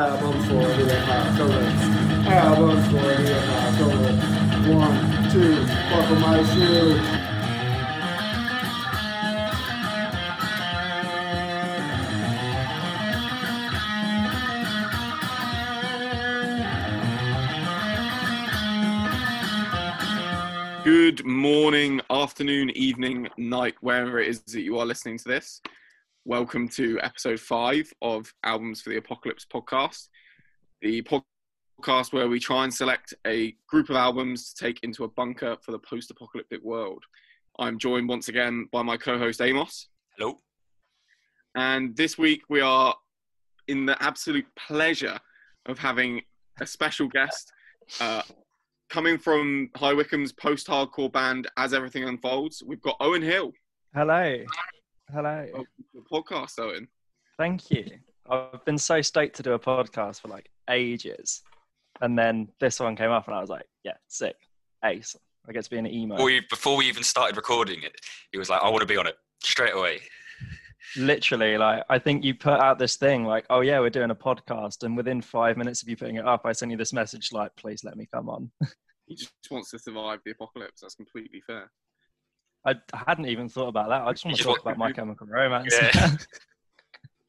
Albums for the apocalypse. Albums for the apocalypse. One, two, buckle my shoe. Good morning, afternoon, evening, night, wherever it is that you are listening to this. Welcome to episode five of Albums for the Apocalypse podcast, the podcast where we try and select a group of albums to take into a bunker for the post apocalyptic world. I'm joined once again by my co host Amos. Hello. And this week we are in the absolute pleasure of having a special guest. Uh, coming from High Wycombe's post-hardcore band As Everything Unfolds, we've got Owen Hill. Hello. Hello. Oh, the podcast, Owen. Thank you. I've been so stoked to do a podcast for like ages. And then this one came up and I was like, yeah, sick. Ace. I get to be an emo. Before we, before we even started recording it, he was like, I want to be on it straight away. Literally, like, I think you put out this thing like, oh, yeah, we're doing a podcast. And within five minutes of you putting it up, I sent you this message like, please let me come on. He just wants to survive the apocalypse. That's completely fair. I hadn't even thought about that. I just want to talk want- about My Chemical Romance. Yeah.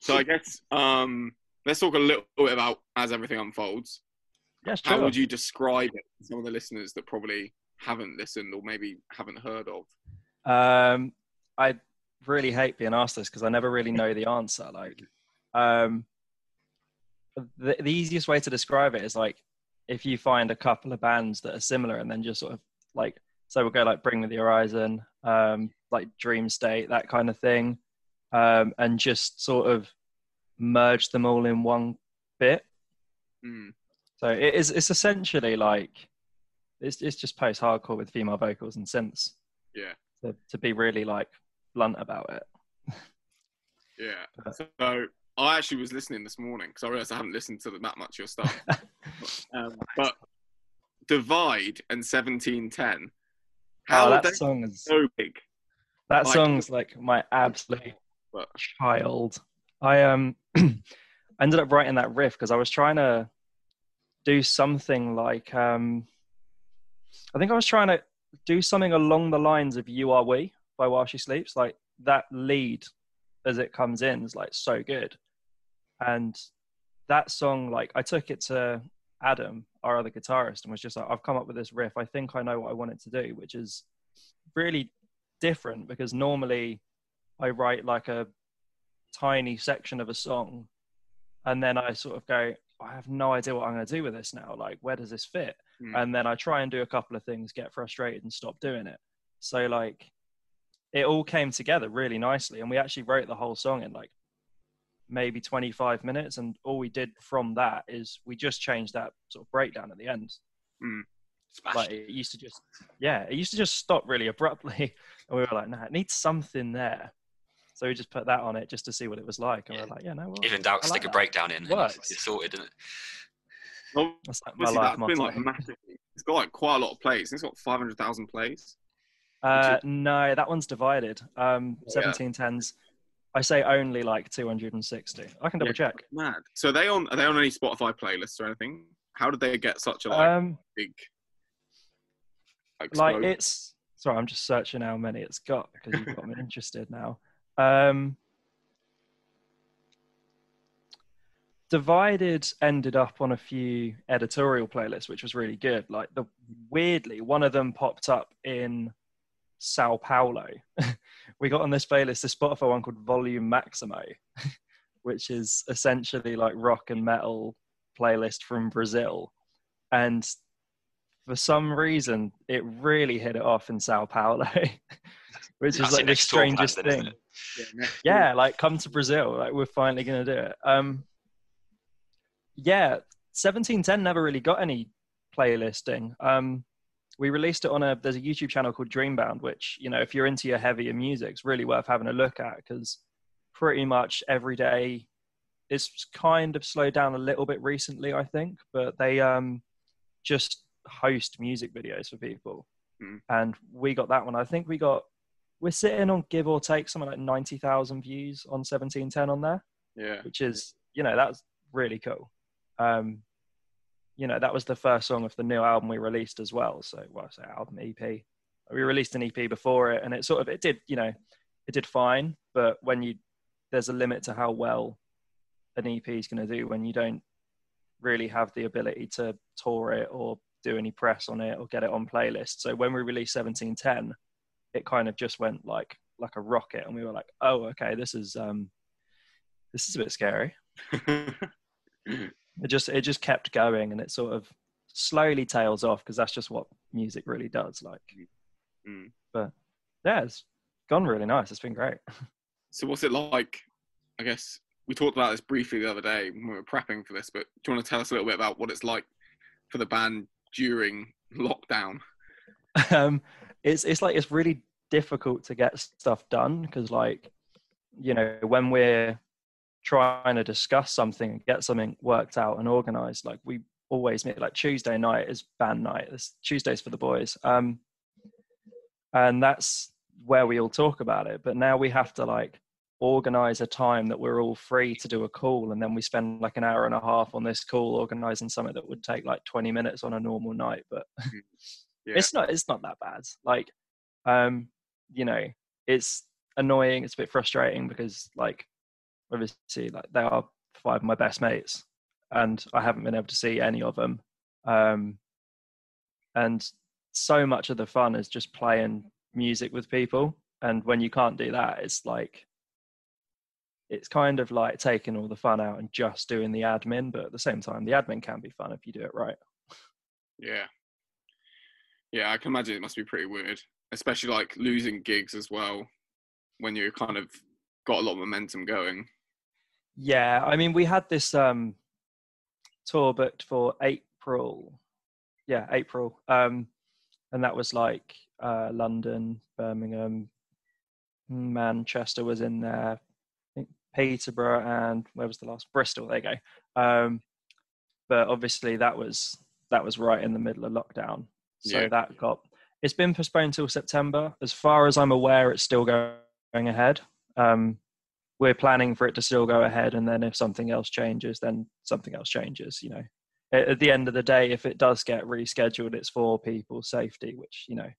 So I guess um, let's talk a little bit about As Everything Unfolds. yes, How sure. would you describe it to some of the listeners that probably haven't listened or maybe haven't heard of? Um, I really hate being asked this because I never really know the answer. Like, um, the, the easiest way to describe it is like if you find a couple of bands that are similar and then just sort of like, so we'll go like Bring Me the Horizon, um, like Dream State, that kind of thing, um, and just sort of merge them all in one bit. Hmm. So it is. It's essentially like it's it's just post hardcore with female vocals and synths. Yeah. To, to be really like blunt about it. Yeah. So I actually was listening this morning because I realized I haven't listened to that much of your stuff. um, but Divide and 1710. How that song is so big? that like- song's like my absolute But child. I um ended up writing that riff because I was trying to do something like um I think I was trying to do something along the lines of You Are We by While She Sleeps. Like that lead as it comes in is like so good. And that song, like I took it to Adam, our other guitarist, and was just like, I've come up with this riff. I think I know what I want it to do, which is really different because normally I write like a tiny section of a song and then I sort of go, I have no idea what I'm going to do with this now. Like, where does this fit? Hmm. And then I try and do a couple of things, get frustrated, and stop doing it. So, like, it all came together really nicely. And we actually wrote the whole song in like maybe 25 minutes. And all we did from that is we just changed that sort of breakdown at the end. Smashed. Like, it used to just, yeah, it used to just stop really abruptly. And we were like, nah, it needs something there. So we just put that on it just to see what it was like. And we Yeah. we're like, yeah, no, well, If in doubt, I stick like a that. breakdown in. and Works. It's, it's sorted, isn't it? Well, that's like my life that's been like massive. It's got like quite a lot of plays. It's got 500,000 plays. Uh, no, that one's divided. Um, Yeah. 1710s. I say only like 260. I can double Yeah. check. Mad. So are they on are they on any Spotify playlists or anything? How did they get such a like Um, big like it's sorry, I'm just searching how many it's got because you've got me interested now. Um, Divided ended up on a few editorial playlists, which was really good. Like the weirdly, one of them popped up in Sao Paulo. we got on this playlist, a Spotify one called Volume Maximo, which is essentially like rock and metal playlist from Brazil. And for some reason, it really hit it off in Sao Paulo, which is like the next tour plan strangest then, thing. yeah, Yeah, like come to Brazil. Like we're finally gonna do it. Um, yeah, seventeen ten never really got any playlisting. Um, we released it on a there's a YouTube channel called Dreambound, which you know if you're into your heavier music, it's really worth having a look at because pretty much every day it's kind of slowed down a little bit recently, I think, but they um just host music videos for people, Hmm. and we got that one. I think we got we're sitting on give or take something like ninety thousand views on seventeen ten on there, Yeah. which is you know that's really cool. um, you know, that was the first song of the new album we released as well. So, well, I say album EP. We released an EP before it, and it sort of it did, you know, it did fine. But when you there's a limit to how well an EP is going to do when you don't really have the ability to tour it or do any press on it or get it on playlist. So when we released 1710, it kind of just went like like a rocket, and we were like, oh, okay, this is um, this is a bit scary. it just it just kept going, and it sort of slowly tails off because that's just what music really does. Like, Mm. but yeah, it's gone really nice. It's been great. So what's it like? I guess we talked about this briefly the other day when we were prepping for this, but do you want to tell us a little bit about what it's like for the band during lockdown? um, it's it's like it's really difficult to get stuff done because like you know when we're trying to discuss something and get something worked out and organized like we always meet like tuesday night is band night it's tuesdays for the boys um and that's where we all talk about it but now we have to like organize a time that we're all free to do a call and then we spend like an hour and a half on this call organizing something that would take like 20 minutes on a normal night but Yeah. it's not it's not that bad like um you know it's annoying it's a bit frustrating because like obviously like they are five of my best mates and i haven't been able to see any of them um and so much of the fun is just playing music with people and when you can't do that it's like it's kind of like taking all the fun out and just doing the admin but at the same time the admin can be fun if you do it right Yeah. Yeah, I can imagine it must be pretty weird, especially like losing gigs as well when you kind of got a lot of momentum going. Yeah, I mean, we had this um, tour booked for April. Yeah, April. Um, and that was like uh, London, Birmingham, Manchester was in there, I think Peterborough, and where was the last? Bristol. There you go. Um, but obviously, that was that was right in the middle of lockdown, so Yeah. that got. It's been postponed till September. As far as I'm aware, it's still going ahead. Um, we're planning for it to still go ahead and then if something else changes then something else changes you know at, at the end of the day if it does get rescheduled it's for people's safety which you know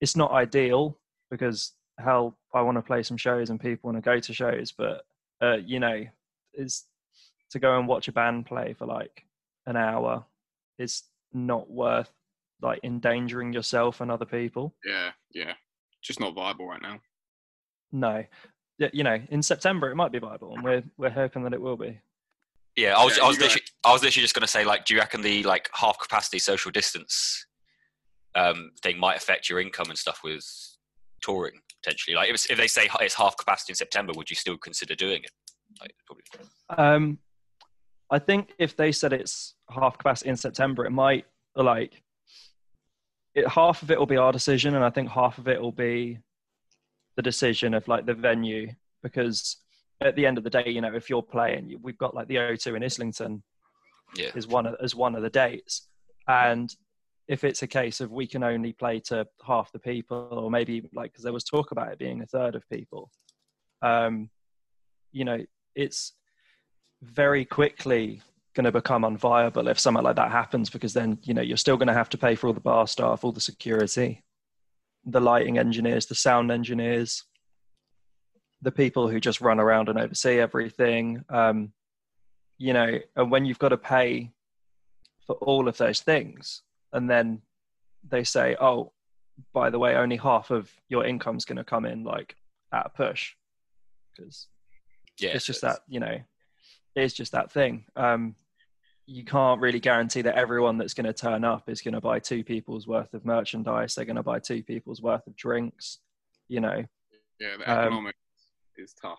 it's not ideal because hell i want to play some shows and people want to go to shows but uh, you know is to go and watch a band play for like an hour is not worth like endangering yourself and other people Yeah, yeah. Just not viable right now. no you know in september it might be viable and we're we're hoping that it will be Yeah, I was, Yeah, I was literally, I was literally just going to say, like, do you reckon the like half capacity social distance um, thing might affect your income and stuff with touring potentially? Like, if, if they say it's half capacity in September, would you still consider doing it? Like, probably. Um, I think if they said it's half capacity in September, it might like it. Half of it will be our decision, and I think half of it will be the decision of like the venue. Because at the end of the day, you know, if you're playing, we've got like the O2 in Islington Yeah. is one of as one of the dates, and if it's a case of we can only play to half the people, or maybe like because there was talk about it being a third of people, um, you know, it's very quickly going to become unviable if something like that happens because then you know you're still going to have to pay for all the bar staff all the security the lighting engineers the sound engineers the people who just run around and oversee everything um, you know and when you've got to pay for all of those things and then they say oh by the way only half of your income's going to come in like at a push because Yeah. it's just that you know it's just that thing um you can't really guarantee that everyone that's going to turn up is going to buy two people's worth of merchandise they're going to buy two people's worth of drinks you know Yeah, the Um, economics is tough.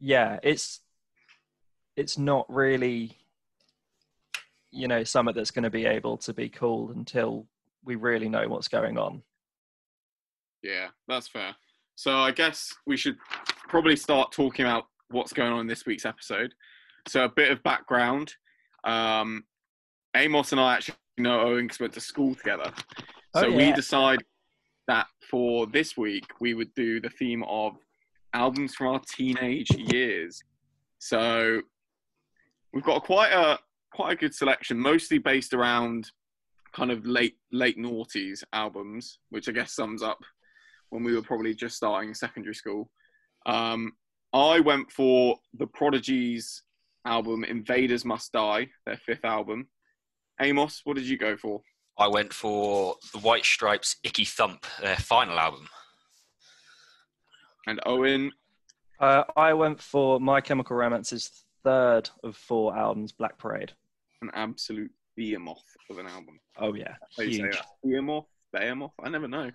yeah it's it's not really you know something that's going to be able to be cool until we really know what's going on Yeah, that's fair. So I guess we should probably start talking about what's going on in this week's episode. So a bit of background. Um, Amos and I actually know Owen because we went to school together. Oh, So we yeah. decided that for this week we would do the theme of albums from our teenage years. So we've got quite a quite a good selection, mostly based around kind of late late noughties albums, which I guess sums up when we were probably just starting secondary school. Um, I went for the Prodigy's album Invaders Must Die, their fifth album. Amos, what did you go for? I went for the White Stripes' Icky Thump, their final album. And Owen, Uh, I went for My Chemical Romance's third of four albums, Black Parade. an absolute behemoth of an album. Oh yeah, How do huge. Behemoth? Behemoth? I never know.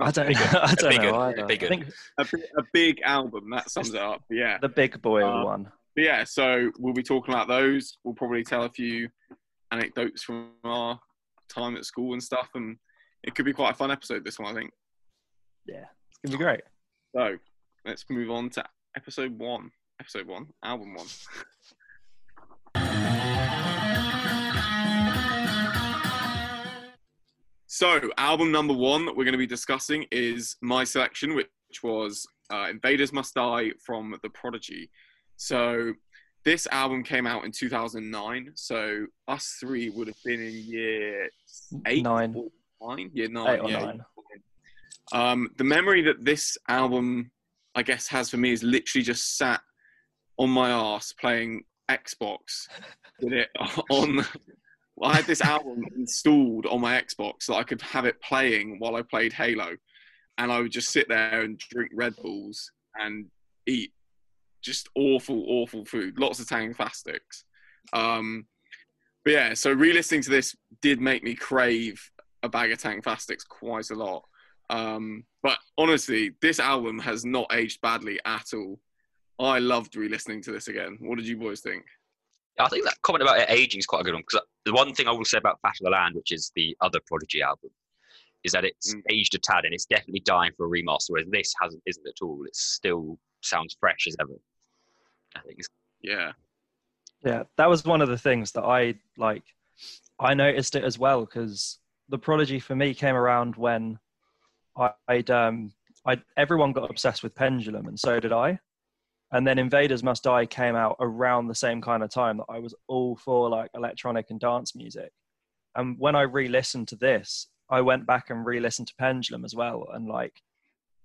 I don't, Big. I don't Big know one. either. Big I think A, bi- a big album, that sums it up. Yeah. the big boy Uh, one. But yeah, so we'll be talking about those. We'll probably tell a few anecdotes from our time at school and stuff, and it could be quite a fun episode. This one, I think. Yeah, it's gonna be great. So let's move on to episode one. Episode one, album one. So, album number one that we're going to be discussing is my selection, which was uh, Invaders Must Die from The Prodigy. So, this album came out in 2009. So, us three would have been in year eight, Nine. year nine, Eight or yeah. nine. Um, the memory that this album, I guess, has for me is literally just sat on my ass playing Xbox with it on. I had this album installed on my Xbox so I could have it playing while I played Halo, and I would just sit there and drink Red Bulls and eat just awful, awful food. Lots of Tangfastics. Um, but yeah, so re-listening to this did make me crave a bag of Tangfastics quite a lot. Um, but honestly, this album has not aged badly at all. I loved re-listening to this again. What did you boys think? I think that comment about it aging is quite a good one because the one thing I will say about Fat of the Land, which is the other Prodigy album, is that it's Mm. aged a tad and it's definitely dying for a remaster, whereas this hasn't, isn't at all. It's still sounds fresh as ever. I think Yeah, Yeah, that was one of the things that I like. I noticed it as well because the Prodigy for me came around when I, I'd um, I everyone got obsessed with Pendulum, and so did I. And then Invaders Must Die came out around the same kind of time that I was all for like electronic and dance music. And when I re-listened to this, I went back and re-listened to Pendulum as well, and like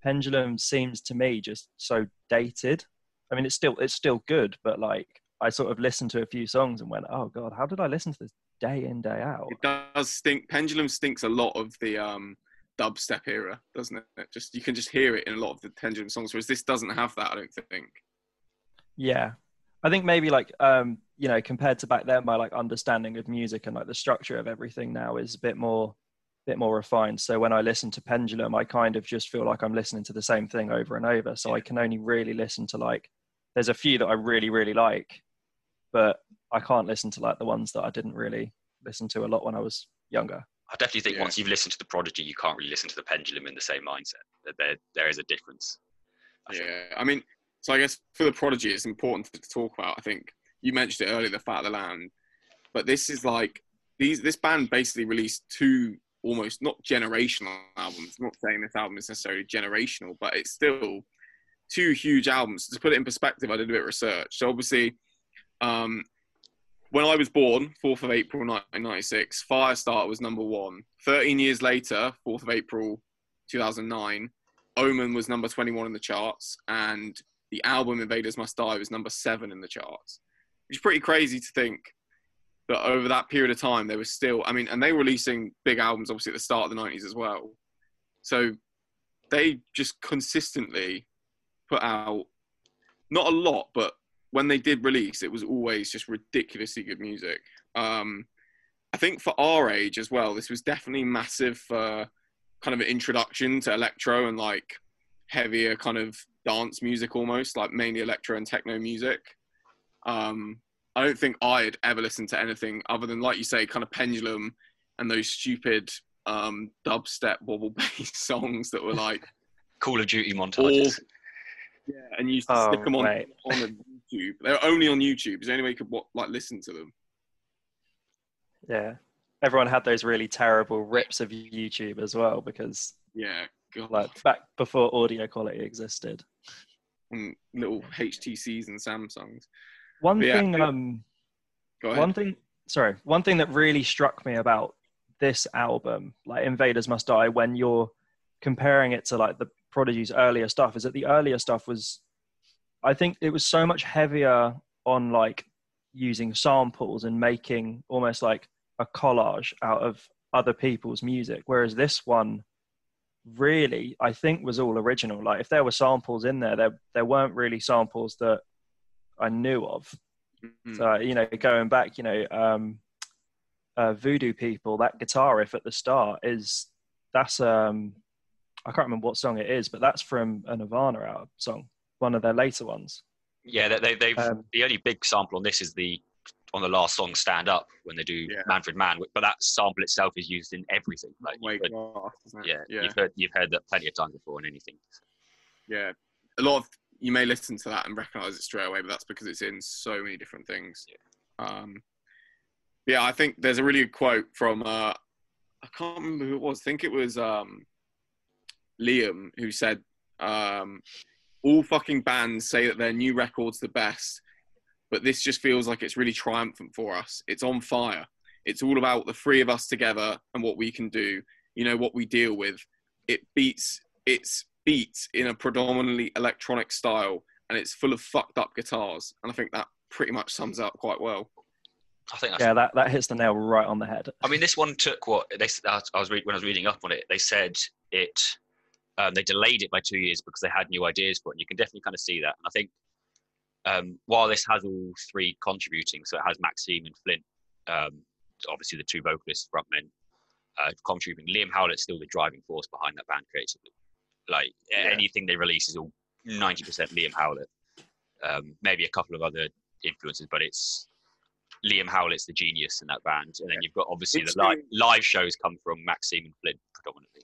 Pendulum seems to me just so dated. I mean, it's still it's still good, but like I sort of listened to a few songs and went, "Oh God, how did I listen to this day in day out?" it does stink. Pendulum stinks a lot of the um, dubstep era, doesn't it? Just you can just hear it in a lot of the Pendulum songs, whereas this doesn't have that. I don't think. Yeah, I think maybe like um, you know, compared to back then, my like understanding of music and like the structure of everything now is a bit more, bit more refined. So when I listen to Pendulum, I kind of just feel like I'm listening to the same thing over and over. So I can only really listen to like, there's a few that I really really like, but I can't listen to like the ones that I didn't really listen to a lot when I was younger. I definitely think Yeah. once you've listened to the Prodigy, you can't really listen to the Pendulum in the same mindset. That there there is a difference. I think. Yeah, I mean, so I guess for the Prodigy, it's important to talk about. I think you mentioned it earlier, the Fat of the Land, but this is like these. This band basically released two almost not generational albums. I'm not saying this album is necessarily generational, but it's still two huge albums. To put it in perspective, I did a bit of research. So obviously, um, when I was born, 4th of April 1996, Firestarter was number one. 13 years later, 4th of April 2009, Omen was number 21 in the charts, and the album Invaders Must Die was number seven in the charts. It's pretty crazy to think that over that period of time, they were still, I mean, and they were releasing big albums obviously at the start of the 90s as well. So they just consistently put out not a lot, but when they did release, it was always just ridiculously good music. Um, I think for our age as well, this was definitely massive for kind of an introduction to electro and like heavier kind of dance music almost, like mainly electro and techno music. Um, I don't think I had ever listened to anything other than, like you say, kind of pendulum and those stupid um, dubstep wobble bass songs that were like, Call of Duty montages. yeah, and you used to Oh, stick them on mate. on YouTube. They're only on YouTube. Is the only way you could like listen to them. Yeah. Everyone had those really terrible rips of YouTube as well because Yeah, God. like back before audio quality existed. and little HTCs and Samsungs. One yeah, thing um Go ahead. One thing, sorry, one thing that really struck me about this album, like Invaders Must Die, when you're comparing it to like the Prodigy's earlier stuff, is that the earlier stuff was, I think it was so much heavier on like using samples and making almost like a collage out of other people's music, whereas this one really I think was all original. Like if there were samples in there, there there weren't really samples that I knew of. Mhm. So you know, going back, you know, um, uh, Voodoo People, that guitar riff at the start is that's um, I can't remember what song it is, but that's from a Nirvana album song, one of their later ones. Yeah, they, they, they've Um, the only big sample on this is the on the last song "Stand Up" when they do Yeah. Manfred Mann, but that sample itself is used in everything. Like Way you've heard, glass, yeah, yeah, you've heard you've heard that plenty of times before in anything. yeah. A lot of you may listen to that and recognize it straight away, but that's because it's in so many different things. Um, yeah, I think there's a really good quote from uh, I can't remember who it was. I think it was um, Liam who said, um, "All fucking bands say that their new record's the best, but this just feels like it's really triumphant for us. It's on fire. It's all about the three of us together and what we can do. You know what we deal with. It beats. It's beats in a predominantly electronic style, and it's full of fucked up guitars. And I think that pretty much sums up quite well. I think that's Yeah, that, that hits the nail right on the head. I mean, this one took what they. I was read, when I was reading up on it. They said it. Um, they delayed it by two years because they had new ideas for it. And you can definitely kind of see that. And I think um, while this has all three contributing, so it has Maxim and Flint, um, obviously the two vocalists, frontmen, uh, contributing. Liam Howlett's still the driving force behind that band creatively. Like Yeah. anything they release is all ninety percent Liam Howlett. Um, maybe a couple of other influences, but it's Liam Howlett's the genius in that band, and then you've got obviously It's the live, shows come from Maxim and Flint predominantly.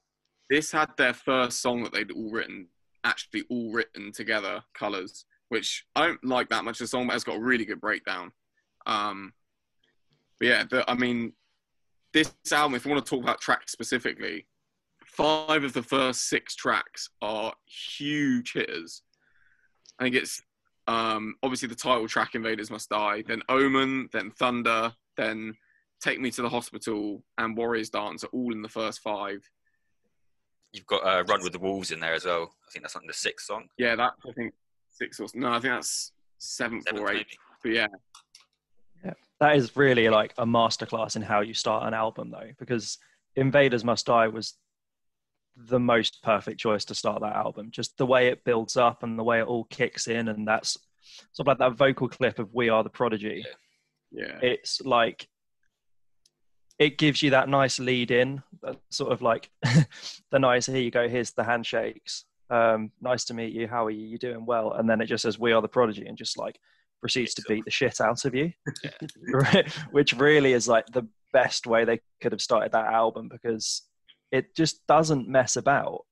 This had their first song that they'd all written, actually all written together, Colors, which I don't like that much. The song, but it's got a really good breakdown. Um, but yeah, the, I mean, this album, if you want to talk about tracks specifically, five of the first six tracks are huge hitters. I think it's um, obviously the title track, Invaders Must Die, then Omen, then Thunder, then Take Me to the Hospital, and Warriors Dance are all in the first five. You've got uh, Run with the Wolves in there as well. I think that's on the sixth song. Yeah, that I think six or no, I think that's seventh, Seventh, or eighth. maybe. But yeah, That is really like a masterclass in how you start an album, though, because Invaders Must Die was the most perfect choice to start that album. Just the way it builds up and the way it all kicks in, and that's sort of like that vocal clip of "We Are the Prodigy." yeah, It's like it gives you that nice lead in, sort of like the nice. Here you go. Here's the handshakes. Um, nice to meet you. How are you? You doing well? And then it just says "We Are the Prodigy" and just like proceeds to beat the shit out of you, which really is like the best way they could have started that album because it just doesn't mess about.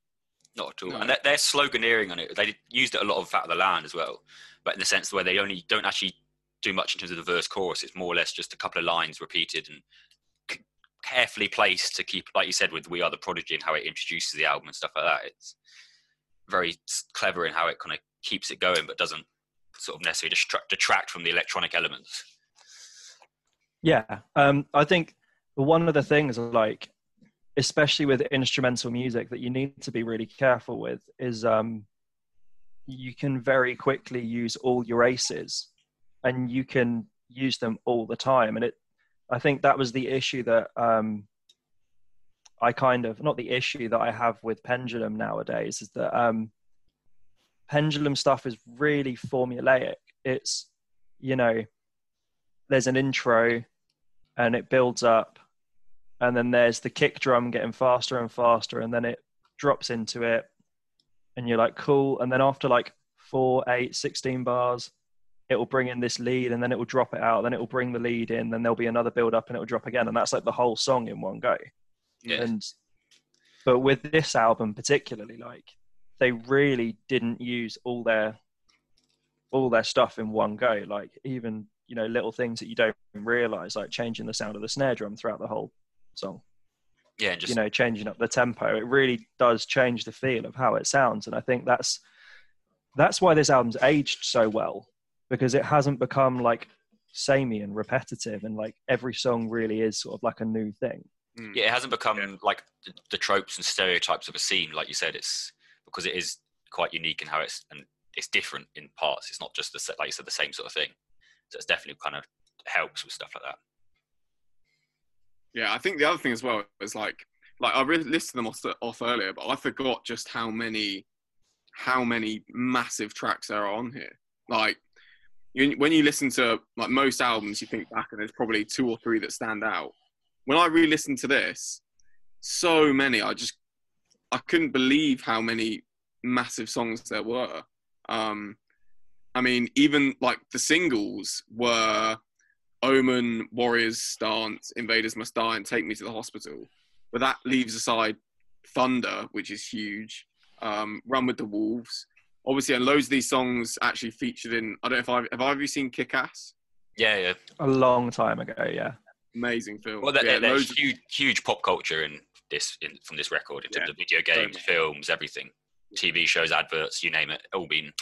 Not at all. No. And they're sloganeering on it, they used it a lot of Fat of the Land as well, but in the sense where they only don't actually do much in terms of the verse chorus. It's more or less just a couple of lines repeated and c- carefully placed to keep, like you said, with "We Are the Prodigy" and how it introduces the album and stuff like that. It's very clever in how it kind of keeps it going, but doesn't sort of necessarily detract, detract from the electronic elements. Yeah, um, I think one of the things, like, especially with instrumental music, that you need to be really careful with is um, you can very quickly use all your aces, and you can use them all the time. And it, I think that was the issue that um, I kind of not the issue that I have with Pendulum nowadays is that um, Pendulum stuff is really formulaic. It's you know there's an intro and it builds up and then there's the kick drum getting faster and faster and then it drops into it and you're like cool. And then after like four eight 16 bars it will bring in this lead and then it will drop it out then it will bring the lead in then there'll be another build up and it will drop again. And that's like the whole song in one go. Yeah. and but with this album particularly like they really didn't use all their all their stuff in one go. Like even you know little things that you don't realize like changing the sound of the snare drum throughout the whole song Yeah, just you know changing up the tempo it really does change the feel of how it sounds and i think that's that's why this album's aged so well because it hasn't become like samey and repetitive, and like every song really is sort of like a new thing. Mm. Yeah, it hasn't become like the, the tropes and stereotypes of a scene, like you said. It's because it is quite unique in how it's and it's different in parts. It's not just the set like you said the same sort of thing. So it's definitely kind of helps with stuff like that. Yeah, I think the other thing as well is like like I listed them off, off earlier, but I forgot just how many how many massive tracks there are on here. Like you, when you listen to like most albums, you think back and there's probably two or three that stand out. When I re-listened to this, so many. I just I couldn't believe how many massive songs there were. Um, I mean, even like the singles were Omen, Warriors Dance, Invaders Must Die, and Take Me to the Hospital. But that leaves aside Thunder, which is huge, um, Run with the Wolves. Obviously, and loads of these songs actually featured in. I don't know if I've have either you seen Kick Ass? Yeah, yeah. A long time ago, yeah. Amazing film. Well, there, yeah, there's loads of- huge, huge pop culture in this in, from this record in terms of video games, films, everything, TV shows, adverts, you name it, all been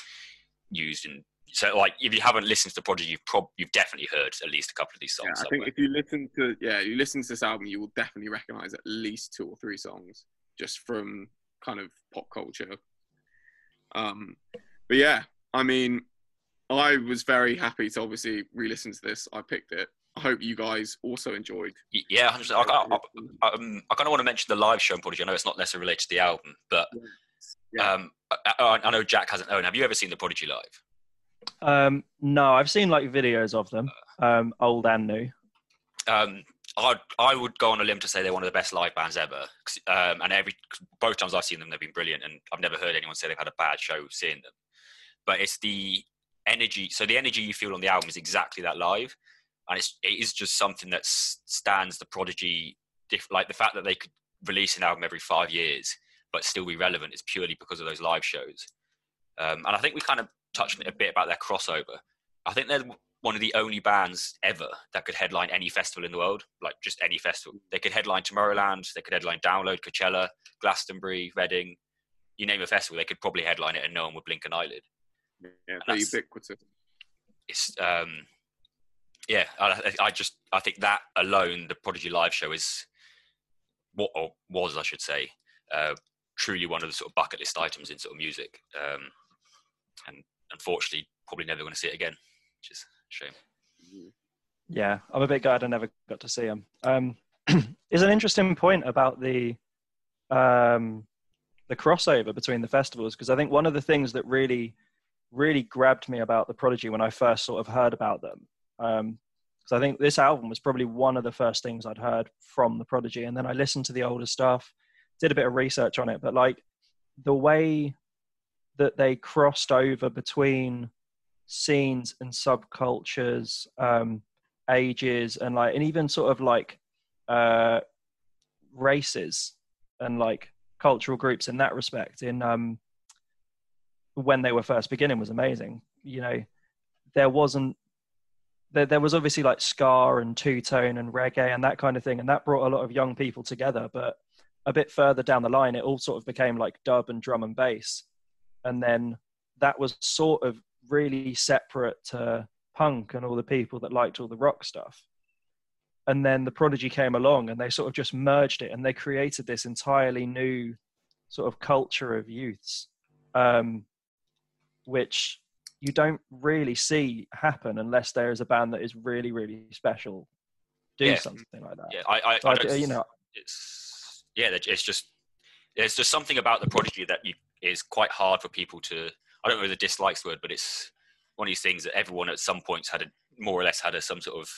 used in. So, like, if you haven't listened to the Prodigy, you've prob- you've definitely heard at least a couple of these songs. Yeah, I somewhere. think if you listen to yeah, you listen to this album, you will definitely recognize at least two or three songs just from kind of pop culture. Um, but yeah, I mean, I was very happy to obviously re-listen to this. I picked it. I hope you guys also enjoyed. Yeah, 100%. I, I, I, um, I kind of want to mention the live show in Prodigy. I know it's not necessarily related to the album, but Yeah. um, I, know Jack hasn't. Owen, have you ever seen the Prodigy live? Um, no, I've seen like videos of them, um, old and new. um, I I would go on a limb to say they're one of the best live bands ever. Um, and every both times I've seen them, they've been brilliant, and I've never heard anyone say they've had a bad show seeing them. But it's the energy. So the energy you feel on the album is exactly that live, and it's it is just something that stands the Prodigy. Diff, like the fact that they could release an album every five years but still be relevant is purely because of those live shows. Um, and I think we kind of touched a bit about their crossover. I think they're one of the only bands ever that could headline any festival in the world, like just any festival. They could headline Tomorrowland, they could headline Download, Coachella, Glastonbury, Reading. You name a festival, they could probably headline it, and no one would blink an eyelid. Yeah, they're ubiquitous. It's um, yeah, I, I just I think that alone, the Prodigy live show is what or was I should say, uh, truly one of the sort of bucket list items in sort of music. Um, and unfortunately, probably never going to see it again, which is a shame. Yeah, I'm a bit glad I never got to see him. Um, is an interesting point about the um, the crossover between the festivals because I think one of the things that really really grabbed me about the Prodigy when I first sort of heard about them. Because I think this album was probably one of the first things I'd heard from the Prodigy, and then I listened to the older stuff, did a bit of research on it, but like the way that they crossed over between scenes and subcultures, um, ages, and like, and even sort of like uh, races and like cultural groups in that respect. In um, when they were first beginning was amazing. You know, there wasn't there, there was obviously like ska and two tone and reggae and that kind of thing, and that brought a lot of young people together. But a bit further down the line, it all sort of became like dub and drum and bass, and then that was sort of really separate to punk and all the people that liked all the rock stuff. And then the Prodigy came along and they sort of just merged it and they created this entirely new sort of culture of youths, um, which you don't really see happen unless there is a band that is really, really special. Do Yeah. something like that. Yeah, I, I, I you know, it's yeah, it's just there's just something about the prodigy that you is quite hard for people to. I don't know the dislikes word, but it's one of these things that everyone at some points had a more or less had a some sort of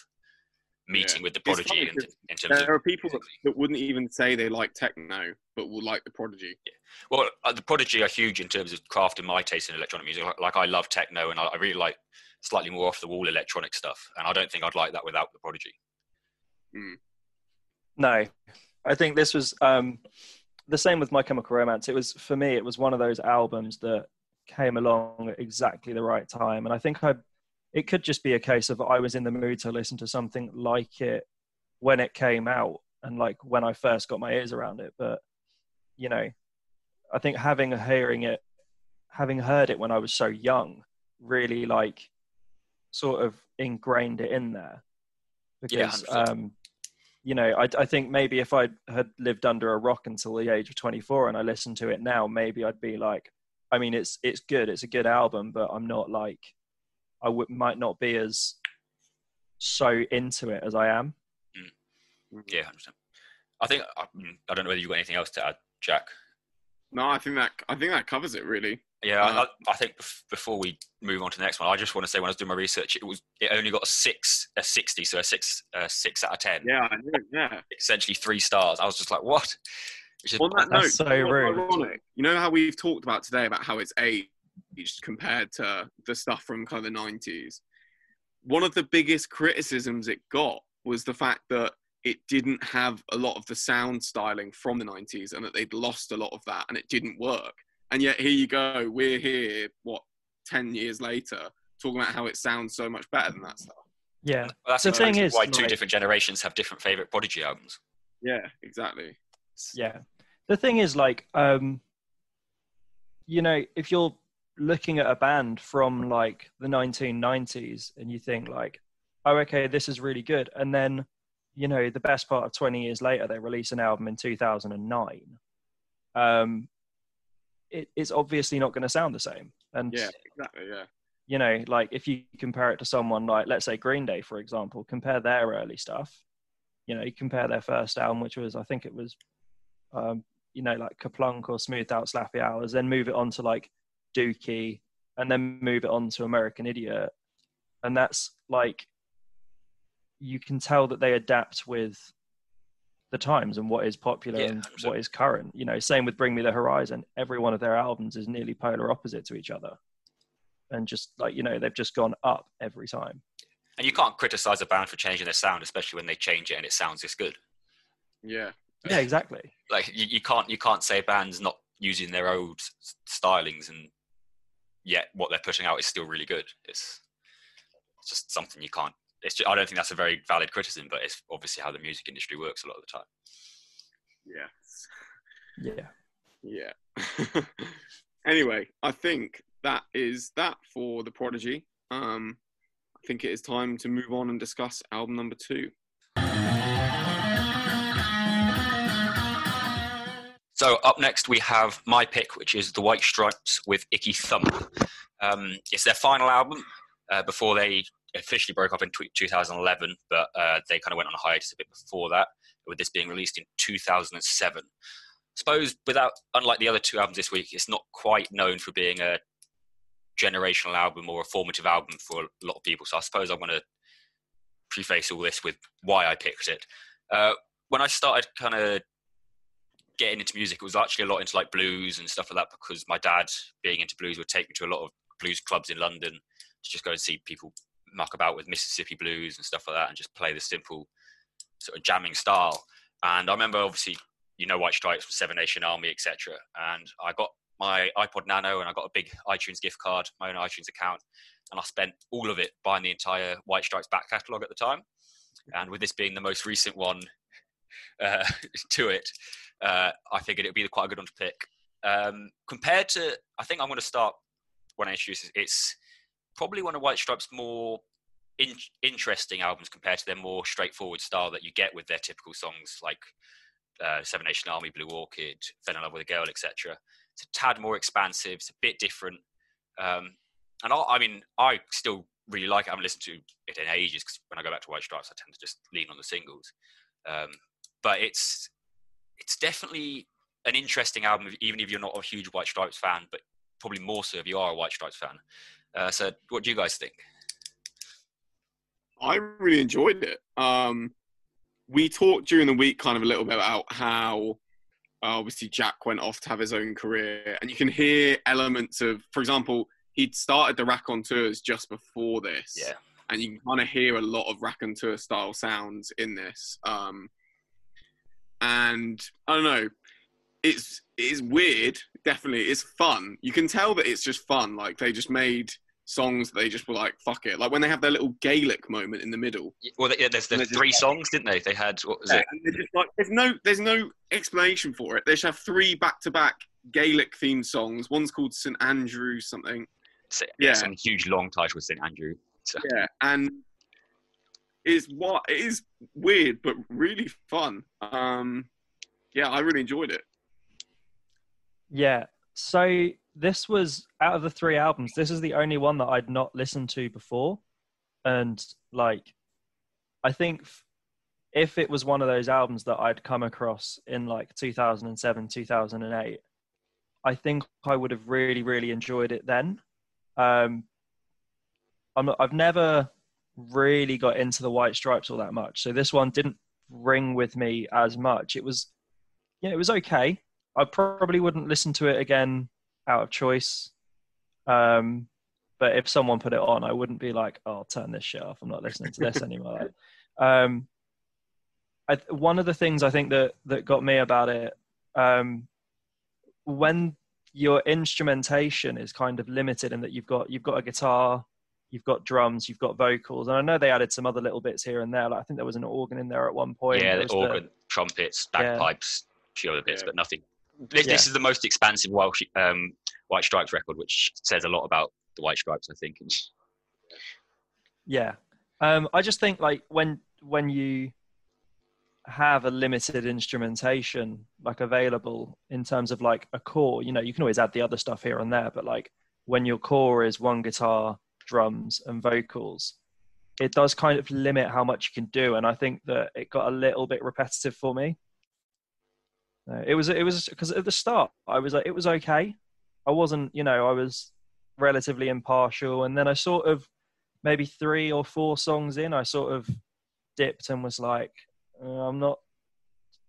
meeting with the prodigy funny in, 'cause in terms There of are people that, that wouldn't even say they like techno, but will like the Prodigy. yeah. well, uh, the prodigy are huge in terms of crafting my taste in electronic music. Like, like I love techno, and I, I really like slightly more off the wall electronic stuff, and I don't think I'd like that without the prodigy. No, I think this was um, the same with My Chemical Romance. It was for me. It was one of those albums that came along at exactly the right time, and I think I. It could just be a case of I was in the mood to listen to something like it when it came out, and like when I first got my ears around it. But you know, I think having hearing it, having heard it when I was so young, really like sort of ingrained it in there Yeah, because 100%. um, you know I, I think maybe if I had lived under a rock until the age of 24 and I listened to it now, maybe I'd be like, I mean, it's it's good, it's a good album, but I'm not like I would might not be as so into it as I am. Yeah, hundred percent. I think I, mm, I don't know whether you've got anything else to add, Jack. No, I think that I think that covers it really. Yeah, Uh, I, I think before we move on to the next one, I just want to say when I was doing my research, it was it only got a six, a sixty, so a six, a six out of ten. Yeah, I knew yeah. essentially three stars. I was just like, what? Which is On that That's note, so you know rude. ironic? You know how we've talked about today about how it's aged compared to the stuff from kind of the nineties. One of the biggest criticisms it got was the fact that it didn't have a lot of the sound styling from the nineties, and that they'd lost a lot of that, and it didn't work. And yet here you go, we're here, what, ten years later, talking about how it sounds so much better than that stuff. Yeah, well, that's The the thing thing is, why two different generations have different favorite Prodigy albums. Yeah, exactly. yeah. The thing is, like, um, you know, if you're looking at a band from like the 1990s and you think like, oh, okay, this is really good, and then you know, the best part of 20 years later, they release an album in 2009. Um, it, it's obviously not going to sound the same, and Yeah, exactly. Yeah. you know, like if you compare it to someone like, let's say Green Day, for example, compare their early stuff. You know, you compare their first album, which was, I think it was, um, you know, like Kerplunk or Smoothed Out Slappy Hours, then move it on to like Dookie, and then move it on to American Idiot, and that's like, you can tell that they adapt with the times and what is popular Yeah, and 100%. what is current. You know, same with Bring Me the Horizon. Every one of their albums is nearly polar opposite to each other and just like you know they've just gone up every time And you can't criticize a band for changing their sound, especially when they change it and it sounds this good. Yeah. yeah exactly Like you, you can't you can't say bands not using their old stylings and yet what they're pushing out is still really good. It's, it's just something you can't. It's ju- I don't think that's a very valid criticism, but it's obviously how the music industry works a lot of the time. Yeah. yeah Yeah. anyway, I think that is that for the Prodigy. Um, I think it is time to move on and discuss album number two. So up next we have my pick, which is the White Stripes with Icky Thump. Um, it's their final album uh, before they officially broke up in 2011, but uh, they kind of went on a hiatus a bit before that, with this being released in 2007. I suppose without, unlike the other two albums this week, it's not quite known for being a generational album or a formative album for a lot of people. So I suppose I want to preface all this with why I picked it. Uh, when I started kind of getting into music, it was actually a lot into like blues and stuff like that because my dad, being into blues, would take me to a lot of blues clubs in London to just go and see people muck about with Mississippi blues and stuff like that and just play the simple sort of jamming style. And I remember obviously, you know, White Stripes, Seven Nation Army, etc. And I got my iPod Nano and I got a big iTunes gift card, my own iTunes account, and I spent all of it buying the entire White Stripes back catalogue at the time. And with this being the most recent one uh, to it, uh, I figured it would be quite a good one to pick. Um, compared to, I think I'm going to start when I introduce it. It's probably one of White Stripes' more in- interesting albums compared to their more straightforward style that you get with their typical songs like uh, Seven Nation Army, Blue Orchid, Fell in Love with a Girl, etc. It's a tad more expansive. It's a bit different. Um, and I, I mean, I still really like it. I haven't listened to it in ages because when I go back to White Stripes, I tend to just lean on the singles. Um, but it's it's definitely an interesting album, even if you're not a huge White Stripes fan, but probably more so if you are a White Stripes fan. Uh, so, what do you guys think? I really enjoyed it. Um, we talked during the week kind of a little bit about how uh, obviously Jack went off to have his own career, and you can hear elements of, for example, he'd started the raconteurs just before this, Yeah, and you can kind of hear a lot of raconteur style sounds in this. Um, and I don't know, it's it's weird. Definitely, it's fun. You can tell that it's just fun. Like they just made songs. They just were like, "Fuck it!" Like when they have their little Gaelic moment in the middle. well, yeah, there's, there's three just- songs, didn't they? They had what was Yeah, it? like, there's no, there's no explanation for it. They just have three back-to-back Gaelic themed songs. One's called St Andrew something. S- Yeah. Some huge long title with St Andrew. So, Yeah, and it's what it is weird but really fun. Um, yeah, I really enjoyed it. Yeah. So this was out of the three albums, this is the only one that I'd not listened to before. And like, I think if it was one of those albums that I'd come across in like 2007, 2008, I think I would have really, really enjoyed it then. Um, I'm not, I've never really got into the White Stripes all that much, so this one didn't ring with me as much. It was, yeah, it was okay. I probably wouldn't listen to it again out of choice. Um, but if someone put it on, I wouldn't be like, "Oh, turn this shit off. I'm not listening to this anymore." um, I, one of the things I think that that got me about it, um, when your instrumentation is kind of limited in that you've got you've got a guitar, you've got drums, you've got vocals, and I know they added some other little bits here and there. Like I think there was an organ in there at one point. yeah, There the was organ, trumpets, Yeah. bagpipes, a few other bits, Yeah. but nothing. This, this is the most expansive Welsh, um, White Stripes record, which says a lot about the White Stripes, I think. Yeah. Um, I just think like when when you have a limited instrumentation like available in terms of like a core, you know, you can always add the other stuff here and there, but like when your core is one guitar, drums, and vocals, it does kind of limit how much you can do. And I think that it got a little bit repetitive for me. It was it was because at the start I was like it was okay. I wasn't, you know, I was relatively impartial, and then I sort of maybe three or four songs in, I sort of dipped and was like, uh, I'm not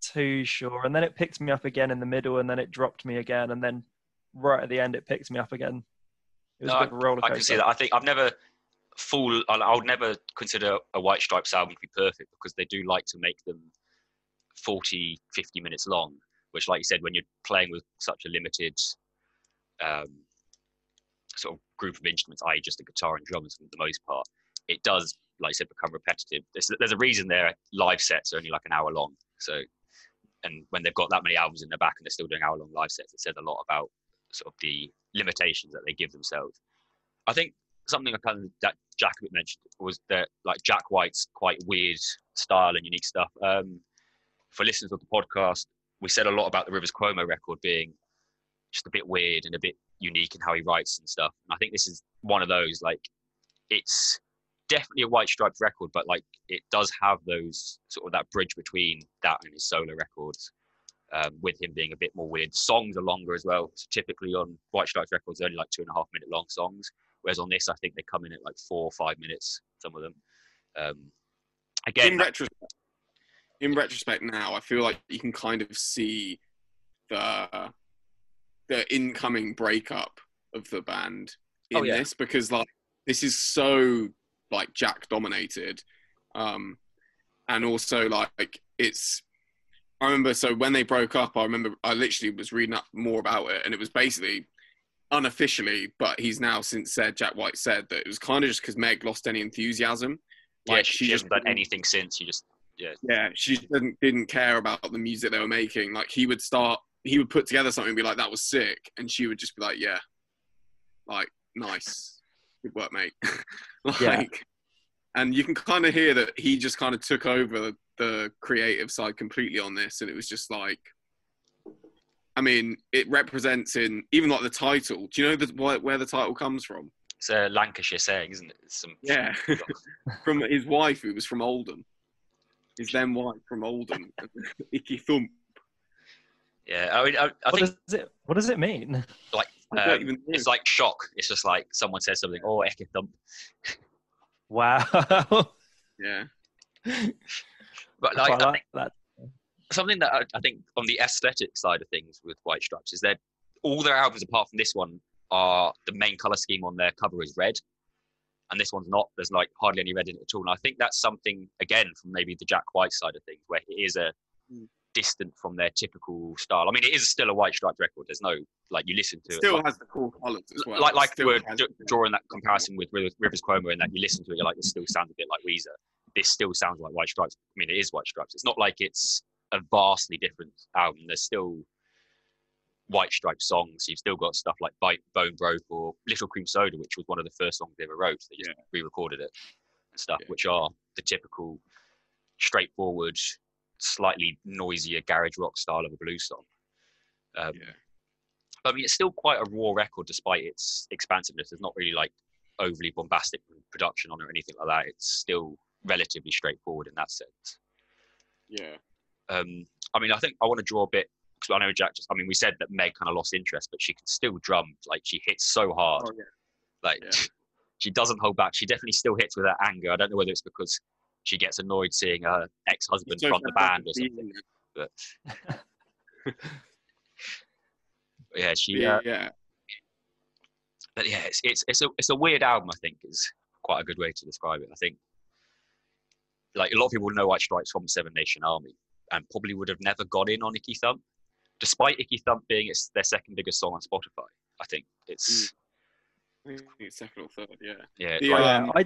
too sure. And then it picked me up again in the middle, and then it dropped me again, and then right at the end, it picked me up again. It was No, a bit of a roller I can see that. I think I've never full. I I would never consider a White Stripes album to be perfect because they do like to make them 40, 50 minutes long. Which, like you said, when you're playing with such a limited um, sort of group of instruments, i.e., just a guitar and drums for the most part, it does, like I said, become repetitive. There's, there's a reason their live sets are only like an hour long. So, and when they've got that many albums in their back and they're still doing hour long live sets, it says a lot about sort of the limitations that they give themselves. I think something I kind of that Jack mentioned was that like Jack White's quite weird style and unique stuff. Um, for listeners of the podcast, we said a lot about the Rivers Cuomo record being just a bit weird and a bit unique in how he writes and stuff. And I think this is one of those. Like, it's definitely a White Stripes record, but like it does have those sort of that bridge between that and his solo records. Um, with him being a bit more weird, songs are longer as well. So typically on White Stripes records, they're only like two and a half minute long songs, whereas on this, I think they come in at like four or five minutes. Some of them. Um, again, in retrospect, in retrospect now, I feel like you can kind of see the the incoming breakup of the band in Oh, yeah. this because like this is so like Jack dominated, um, and also like it's. I remember so when they broke up, I remember I literally was reading up more about it, and it was basically unofficially, but he's now since said Jack White said that it was kind of just because Meg lost any enthusiasm. yeah, she, she just hasn't done anything since. She just yeah, she didn't didn't care about the music they were making. Like he would start, he would put together something and be like, "That was sick," and she would just be like, "Yeah, like nice, good work, mate." like, Yeah. and you can kind of hear that he just kind of took over the creative side completely on this, and it was just like, I mean, it represents in even like the title. Do you know the, where, where the title comes from? it's a Lancashire saying, isn't it? Some Yeah. from his wife, who was from Oldham. His then White from Oldham, Icky Thump. yeah. I mean, I, I what think does it What does it mean? I don't um, even it's like shock. It's just like someone says something, oh, Eke thump. Wow. Yeah. But like, Quite I like think that. something that I, I think on the aesthetic side of things with White Stripes is that all their albums, apart from this one, are the main color scheme on their cover is red, and this one's not. There's like hardly any red in it at all. And I think that's something again from maybe the Jack White side of things, where it is a Mm. distant from their typical style. I mean, it is still a White Stripes record. There's no like you listen to it. Still like- has the cool colours as well. like like we were d- drawing that comparison with Rivers, Rivers Cuomo, and that you listen to it, you're like, this still sounds a bit like Weezer. This still sounds like White Stripes. I mean, it is White Stripes. It's not like it's a vastly different album. There's still White Stripe songs. You've still got stuff like Bite, Bone Broke or Little Cream Soda, which was one of the first songs they ever wrote. They just Yeah. re-recorded it and stuff, Yeah. which are the typical, straightforward, slightly noisier garage rock style of a blues song. Um, Yeah. I mean, it's still quite a raw record despite its expansiveness. There's not really like overly bombastic production on it or anything like that. It's still relatively straightforward in that sense. Yeah. Um, I mean, I think I want to draw a bit because I know Jack just. I mean, we said that Meg kind of lost interest, but she can still drum. Like she hits so hard. Oh, yeah. Like yeah. she doesn't hold back. She definitely still hits with her anger. I don't know whether it's because she gets annoyed seeing her ex-husband So from the band or something. But yeah, she. Yeah. Uh, yeah. but yeah, it's, it's it's a it's a weird album. I think is quite a good way to describe it. I think like a lot of people know White Stripes from Seven Nation Army, and probably would have never got in on Icky Thump, despite Icky Thump being its their second biggest song on Spotify. I think it's I think it's second or third. Yeah. yeah, The, like- Um, I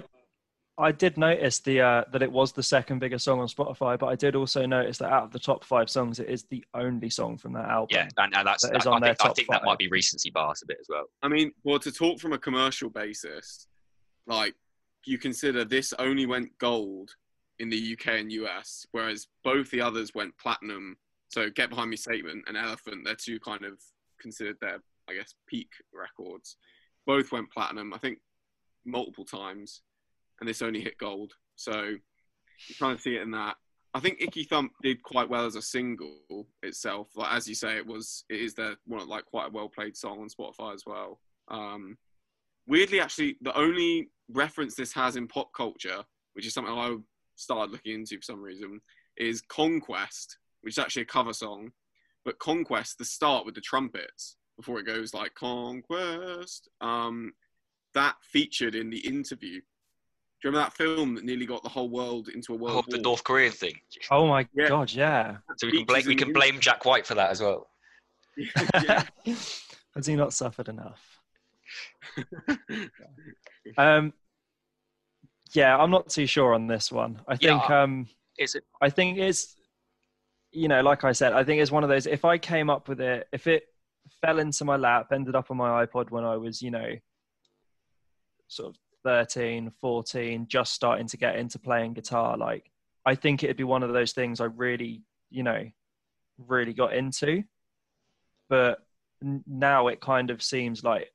I did notice the uh, that it was the second biggest song on Spotify, but I did also notice that out of the top five songs, it is the only song from that album. yeah, and, and that's That is I, on I their think, I top think that might be recency bias a bit as well. I mean, well, to talk from a commercial basis, like you consider this only went gold in the UK and US, whereas both the others went platinum. So Get Behind Me Satan and Elephant, they're two kind of considered their, I guess, peak records. Both went platinum, I think, multiple times, and this only hit gold. So you kind of see it in that. I think Icky Thump did quite well as a single itself. Like as you say, it was it is their one of like quite a well played song on Spotify as well. Um, weirdly, actually, the only reference this has in pop culture, which is something I started looking into for some reason, is Conquest, which is actually a cover song. But Conquest, the start with the trumpets before it goes like Conquest, um, that featured in the interview. Do you remember that film that nearly got the whole world into a world Oh, the? North Korean thing. Oh my Yeah. god, yeah. So we can blame we can blame Jack White for that as well. yeah. Has he not suffered enough? Um, yeah, I'm not too sure on this one. I Yeah, think um, Is it? I think it's you know, like I said, I think it's one of those. If I came up with it, if it fell into my lap, ended up on my iPod when I was, you know, sort of 13, 14, just starting to get into playing guitar, like I think it'd be one of those things I really, you know, really got into. But now it kind of seems like,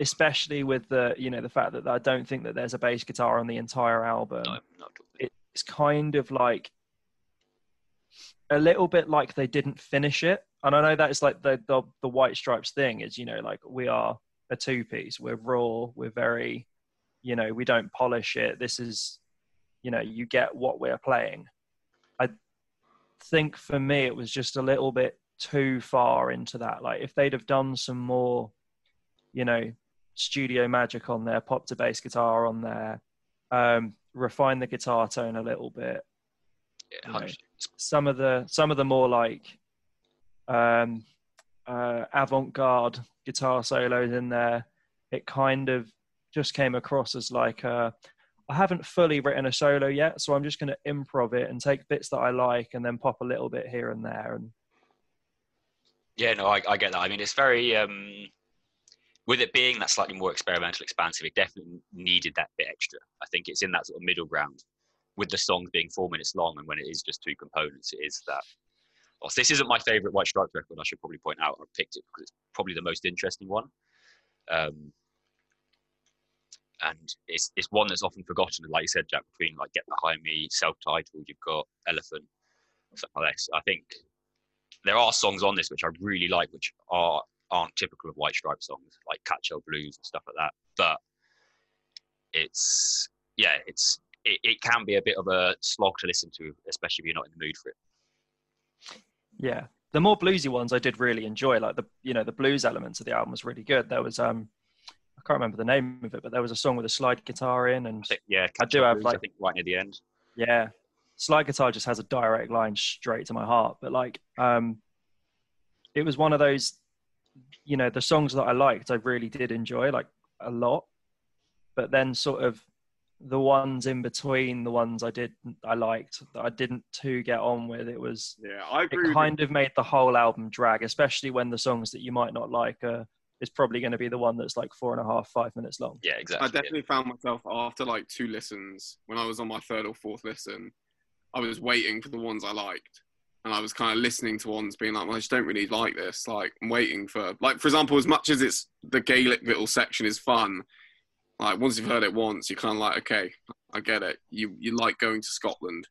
especially with the, you know, the fact that I don't think that there's a bass guitar on the entire album No, not it's kind of like a little bit like they didn't finish it. And I know that is like the, the the white stripes thing is, you know, like we are a two piece. We're raw. We're very, you know, we don't polish it. This is, you know, you get what we're playing. I think for me it was just a little bit too far into that. Like if they'd have done some more, you know, studio magic on there, pop to bass guitar on there, um, refine the guitar tone a little bit. yeah, you know, 100 Some of the some of the more like um, uh, avant-garde guitar solos in there, it kind of just came across as like uh, I haven't fully written a solo yet, so I'm just going to improv it and take bits that I like and then pop a little bit here and there. And Yeah, no, I, I get that. I mean, it's very um, with it being that slightly more experimental, expansive. It definitely needed that bit extra. I think it's in that sort of middle ground with the songs being four minutes long, and when it is just two components, it is that. Well, this isn't my favorite White Stripes record. I should probably point out. I picked it because it's probably the most interesting one, um, and it's it's one that's often forgotten. Like you said, Jack, between like Get Behind Me, self-titled, you've got Elephant, stuff like this. I think there are songs on this which I really like, which are aren't typical of White Stripe songs, like Catch Blues and stuff like that. But it's yeah, it's it, it can be a bit of a slog to listen to, especially if you're not in the mood for it. yeah, the more bluesy ones I did really enjoy. Like the you know the blues elements of the album was really good. There was um I can't remember the name of it, but there was a song with a slide guitar in, and I think yeah, I do have, Blues, like- I think right near the end. yeah slide guitar just has a direct line straight to my heart but like um it was one of those you know the songs that i liked i really did enjoy like a lot but then sort of the ones in between the ones I did I liked that I didn't too get on with. It was Yeah, I agree. it with kind of made the whole album drag, especially when the songs that you might not like are is probably going to be the one that's like four and a half, five minutes long. Yeah, I exactly. yeah. definitely found myself after like two listens, when I was on my third or fourth listen, I was waiting for the ones I liked. And I was kind of listening to ones being like, well, I just don't really like this. Like, I'm waiting for, like, for example, as much as it's the Gaelic little section is fun, like, once you've heard it once, you're kind of like, okay, I get it. You you like going to Scotland.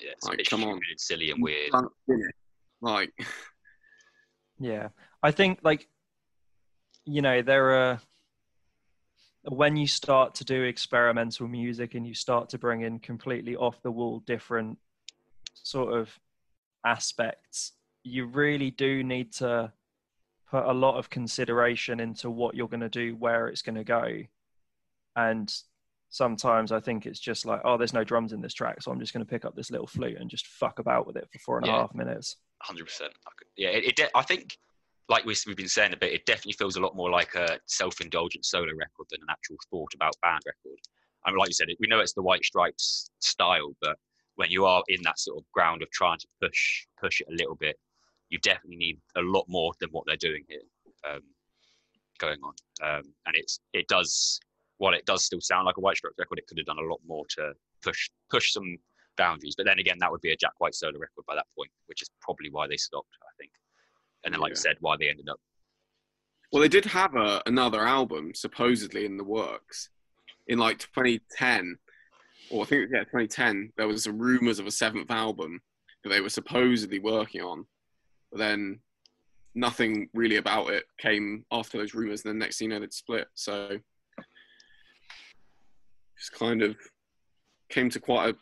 Yeah, it's Like, a bit come on. and silly and weird. Like, Yeah, I think like you know there are when you start to do experimental music and you start to bring in completely off the wall different sort of aspects, you really do need to put a lot of consideration into what you're going to do, where it's going to go, and sometimes I think it's just like, oh, there's no drums in this track, so I'm just going to pick up this little flute and just fuck about with it for four and a half Yeah. minutes. hundred percent. Yeah, it, it de- I think, like we, we've been saying a bit, it definitely feels a lot more like a self-indulgent solo record than an actual thought about band record. I mean, like you said, we know it's the White Stripes style, but when you are in that sort of ground of trying to push push it a little bit, you definitely need a lot more than what they're doing here, um, going on. Um, and it's it does while it does still sound like a White Stripes record, it could have done a lot more to push push some boundaries. But then again, that would be a Jack White solo record by that point, which is probably why they stopped, I think. And then, like you Yeah. said, why they ended up. well, they did have a, another album supposedly in the works in like 2010, or I think, yeah, 2010. There was some rumors of a seventh album that they were supposedly working on, but then nothing really about it came after those rumors, and then next thing you know, they'd split. So just kind of came to quite a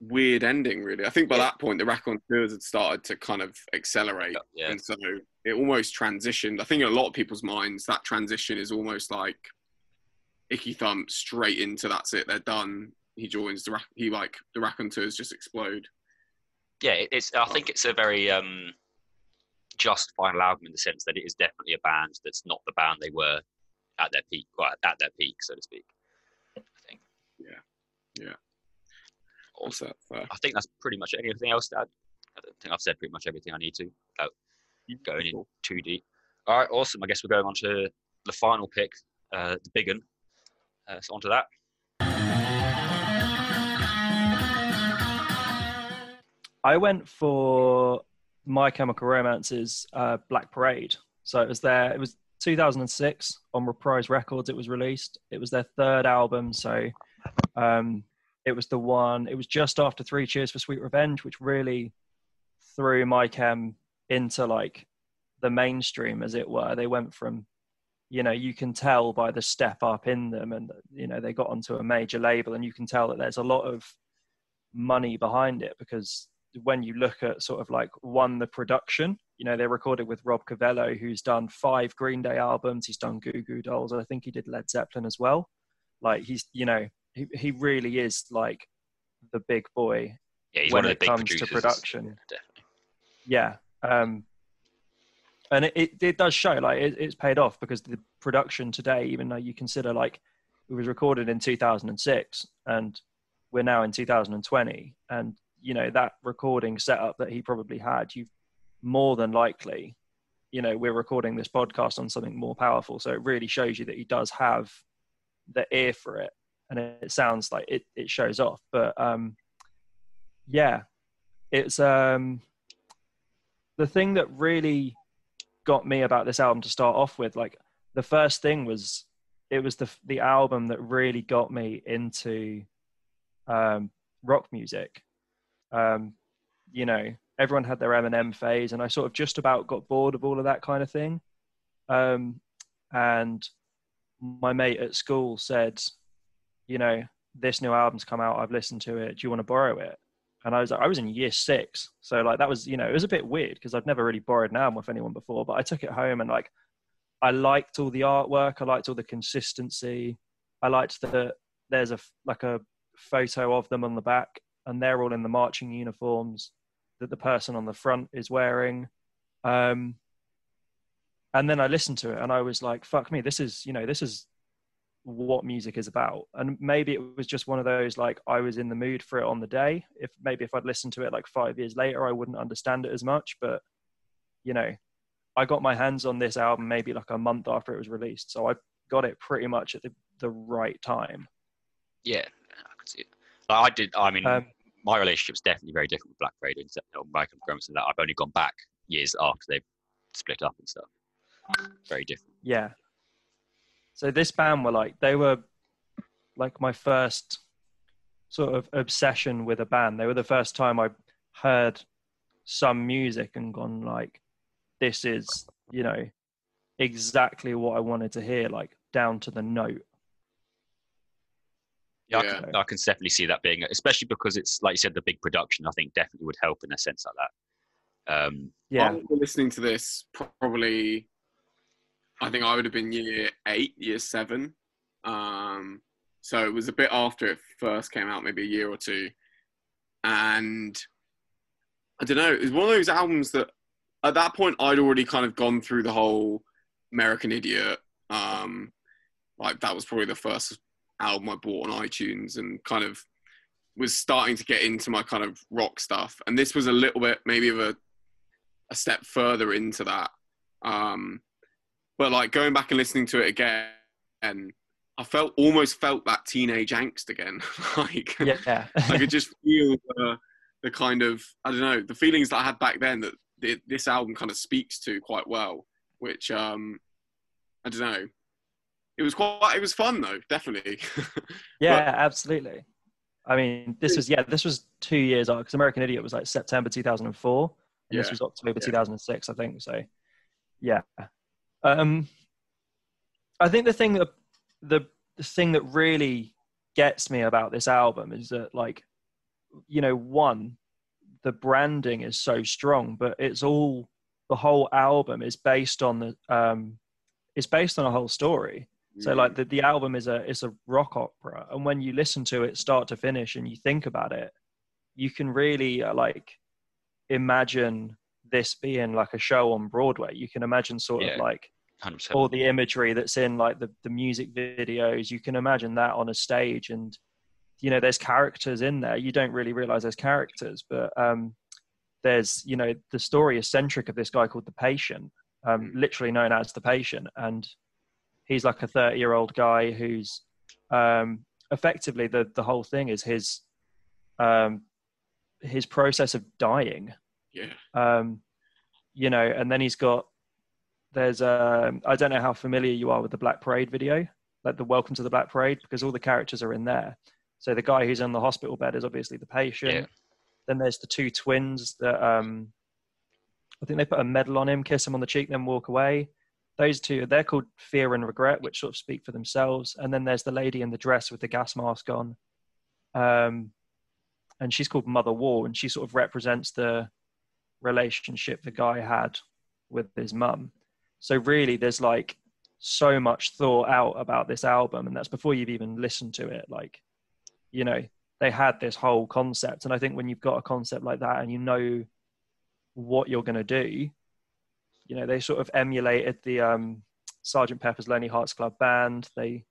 weird ending, really. I think by Yeah. that point, the raconteurs had started to kind of accelerate, Yeah, and so it almost transitioned. I think in a lot of people's minds, that transition is almost like Icky Thump straight into that's it, they're done. He joins the he like the raconteurs just explode. yeah. It's. I think it's a very um, just final album in the sense that it is definitely a band that's not the band they were at their peak, well, at their peak, so to speak. I think. Also, uh, I think that's pretty much it. anything else. To add? I don't think I've said pretty much everything I need to without going in too deep. All right, awesome. I guess we're going on to the final pick, uh, the big one. Uh, so on to that. I went for My Chemical Romance's uh, Black Parade. So it was there. It was 2006 on Reprise Records. It was released. It was their third album. So um, it was the one. It was just after Three Cheers for Sweet Revenge, which really threw My Chem into like the mainstream, as it were. They went from, you know, you can tell by the step up in them, and you know they got onto a major label, and you can tell that there's a lot of money behind it because when you look at sort of like one the production you know they recorded with rob cavallo who's done five green day albums he's done goo goo dolls i think he did led zeppelin as well like he's you know he, he really is like the big boy Yeah, when one of the it comes to production. Yeah, definitely. yeah um and it, it, it does show like it, it's paid off because the production today even though you consider like it was recorded in 2006 and we're now in 2020 and you know that recording setup that he probably had you more than likely you know we're recording this podcast on something more powerful. So it really shows you that he does have the ear for it and it, sounds like it, it shows off but um yeah it's um the thing that really got me about this album to start off with like the first thing was it was the the album that really got me into um rock music. Um you know everyone had their Eminem phase and I sort of just about got bored of all of that kind of thing. Um and my mate at school said you know this new album's come out I've listened to it do you want to borrow it and I was like, I was in year six, so like that was you know it was a bit weird because I'd never really borrowed an album with anyone before. But I took it home and like I liked all the artwork, I liked all the consistency, I liked that there's a like a photo of them on the back, and they're all in the marching uniforms that the person on the front is wearing. Um, and then I listened to it and I was like, "Fuck me, this is you know this is what music is about. And maybe it was just one of those like I was in the mood for it on the day. If maybe if I'd listened to it like five years later, I wouldn't understand it as much. But you know, I got my hands on this album maybe like a month after it was released, so I got it pretty much at the, the right time. Yeah, I could see it. Like I did. I mean, Um, my relationship's definitely very different with Black Parade and Michael Grimson. That I've only gone back years after they've split up and stuff. Very different. Yeah. So this band were like they were like my first sort of obsession with a band. They were the first time I heard some music and gone like this is, you know, exactly what I wanted to hear like down to the note. Yeah, I, can, I can definitely see that being, especially because it's like you said, the big production. I think definitely would help in a sense like that. Um, Yeah. I remember listening to this probably. I think I would have been year eight, year seven. Um, so it was a bit after it first came out, maybe a year or two. And I don't know, it was one of those albums that at that point I'd already kind of gone through the whole American Idiot. Um, like that was probably the first album I bought on iTunes and kind of was starting to get into my kind of rock stuff. And this was a little bit maybe of a a step further into that. Um, but like going back and listening to it again, and I felt almost felt that teenage angst again. like Yeah. I could just feel the, the kind of I don't know the feelings that I had back then that th- this album kind of speaks to quite well. Which um, I don't know. It was quite. It was fun though, definitely. yeah, absolutely. I mean, this was yeah, this was two years old because American Idiot was like September 2004, and this was October yeah. 2006, I think. So, yeah. Um, I think the thing that the the thing that really gets me about this album is that like, you know, one, the branding is so strong, but it's all the whole album is based on the um, it's based on a whole story. So like the, the album is a is a rock opera, and when you listen to it start to finish and you think about it, you can really uh, like imagine this being like a show on Broadway. You can imagine sort Yeah. of like hundred percent. all the imagery that's in like the, the music videos. You can imagine that on a stage, and you know there's characters in there. You don't really realize there's characters, but um, there's you know the story is centric of this guy called the patient, um, literally known as the patient, and he's like a 30 year old guy who's um, effectively the the whole thing is his um, his process of dying yeah, um, you know, and then he's got there's um I don't know how familiar you are with the Black Parade video, like the Welcome to the Black Parade, because all the characters are in there. So the guy who's on the hospital bed is obviously the patient. Yeah. Then there's the two twins that um, I think they put a medal on him, kiss him on the cheek, then walk away. Those two, they're called Fear and Regret, which sort of speak for themselves. And then there's the lady in the dress with the gas mask on. Um, and she's called Mother War, and she sort of represents the relationship the guy had with his mum. So really, there's like so much thought out about this album, and that's before you've even listened to it. Like, you know, they had this whole concept, and I think when you've got a concept like that and you know what you're going to do, you know, they sort of emulated the um, Sergeant Pepper's Lonely Hearts Club Band. They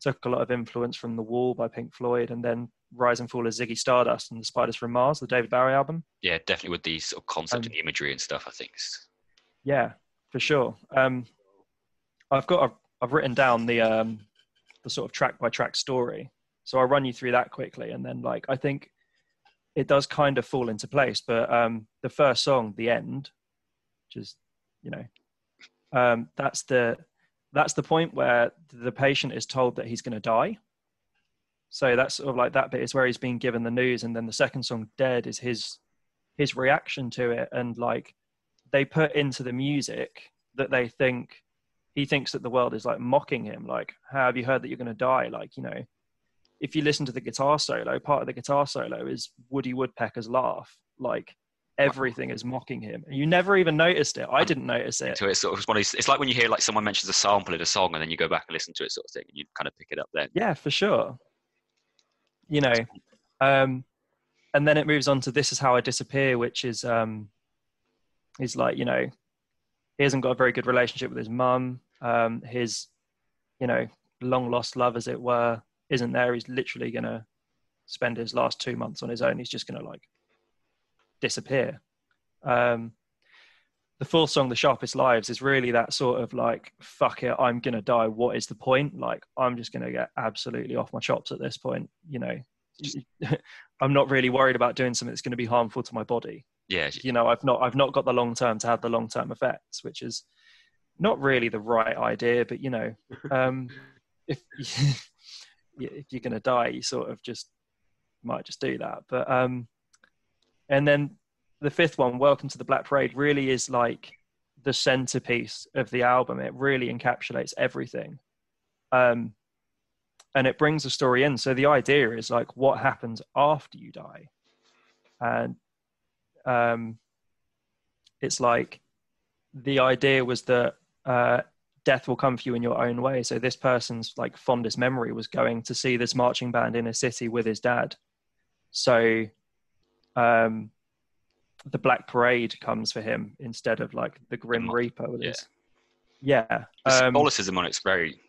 took a lot of influence from The Wall by Pink Floyd, and then Rise and Fall of Ziggy Stardust and The Spiders from Mars, the David Bowie album. Yeah, definitely with the sort of concept Um, and imagery and stuff. I think. Yeah, for sure. Um, I've got a, I've written down the um, the sort of track by track story, so I'll run you through that quickly, and then like I think it does kind of fall into place. But um, the first song, the end, which is you know, um, that's the that's the point where the patient is told that he's going to die. So that's sort of like that bit is where he's been given the news, and then the second song, "Dead," is his his reaction to it, and like they put into the music that they think he thinks that the world is like mocking him. Like how have you heard that you're going to die? Like you know if you listen to the guitar solo part of the guitar solo is woody woodpecker's laugh. Like everything is mocking him. And you never even noticed it. I didn't notice it. So it's sort of one of these, it's like when you hear like someone mentions a sample in a song and then you go back and listen to it sort of thing and you kind of pick it up then. yeah for sure you know um and then it moves on to this is how i disappear which is um is like you know he hasn't got a very good relationship with his mum um his you know long lost love, as it were, isn't there. He's literally going to spend his last two months on his own. He's just going to like disappear. Um, the fourth song, "The Sharpest Lives," is really that sort of like, "Fuck it, I'm gonna die. What is the point? Like, I'm just gonna get absolutely off my chops at this point. You know, I'm not really worried about doing something that's to be harmful to my body. Yeah, You know, I've not, I've not got the long term to have the long term effects, which is not really the right idea. But you know, um, if if you're gonna die, you sort of just might just do that. But um, and then the fifth one, Welcome to the Black Parade, really is like the centerpiece of the album. It really encapsulates everything. Um, and it brings the story in. So the idea is like what happens after you die. And um, it's like the idea was that uh, death will come for you in your own way. So this person's like fondest memory was going to see this marching band in a city with his dad. So um, the Black Parade comes for him instead of like the Grim mo- Reaper. With yeah. his, yeah. the Um, symbolicism on it's very,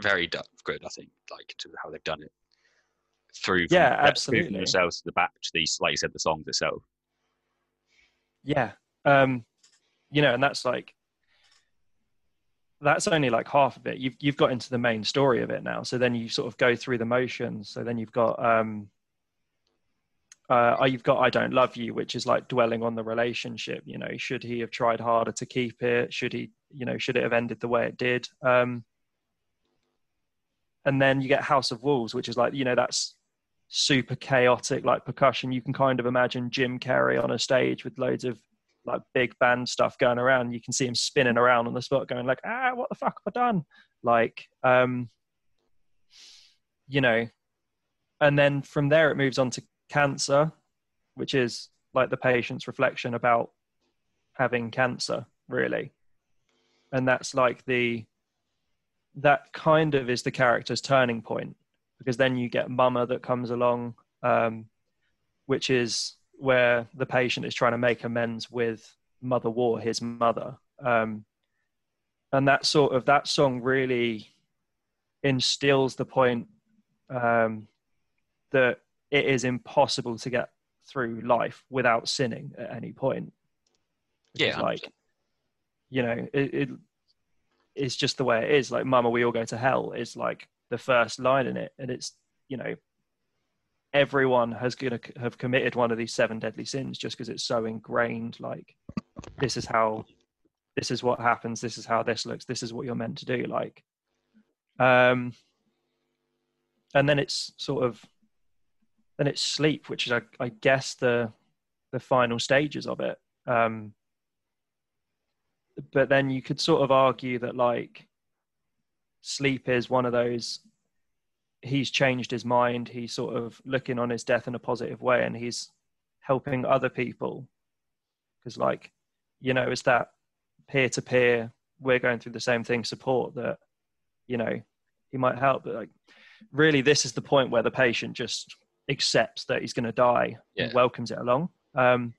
very good. I think, like to how they've done it through. Yeah, the- through from absolutely. themselves to the back to these, like you said, the songs itself. yeah. Um, you know, and that's like that's only like half of it. You've you've got into the main story of it now. So then you sort of go through the motions. So then you've got um uh, oh, you've got I don't love you, which is like dwelling on the relationship. You know, should he have tried harder to keep it? Should he, you know, should it have ended the way it did? Um, and then you get House of Wolves, which is like, you know, that's super chaotic, like percussion. You can kind of imagine Jim Carrey on a stage with loads of like big band stuff going around. You can see him spinning around on the spot, going like, ah, what the fuck have I done? Like, um, you know, and then from there it moves on to cancer, which is like the patient's reflection about having cancer, really. And that's like the that kind of is the character's turning point because then you get mama that comes along, um, which is where the patient is trying to make amends with Mother War, his mother. Um, and that sort of that song really instills the point um, that it is impossible to get through life without sinning at any point. Yeah, like you know, it, it it's just the way it is. Like, "Mama, we all go to hell" is like the first line in it, and it's you know, everyone has gonna have committed one of these seven deadly sins just because it's so ingrained. Like, this is how, this is what happens. This is how this looks. This is what you're meant to do. Like, um, and then it's sort of then it's sleep, which is I, I guess the the final stages of it. Um, but then you could sort of argue that like sleep is one of those he's changed his mind he's sort of looking on his death in a positive way and he's helping other people because like you know it's that peer to peer we're going through the same thing support that you know he might help but like really this is the point where the patient just accepts that he's going to die Yeah. and welcomes it along um,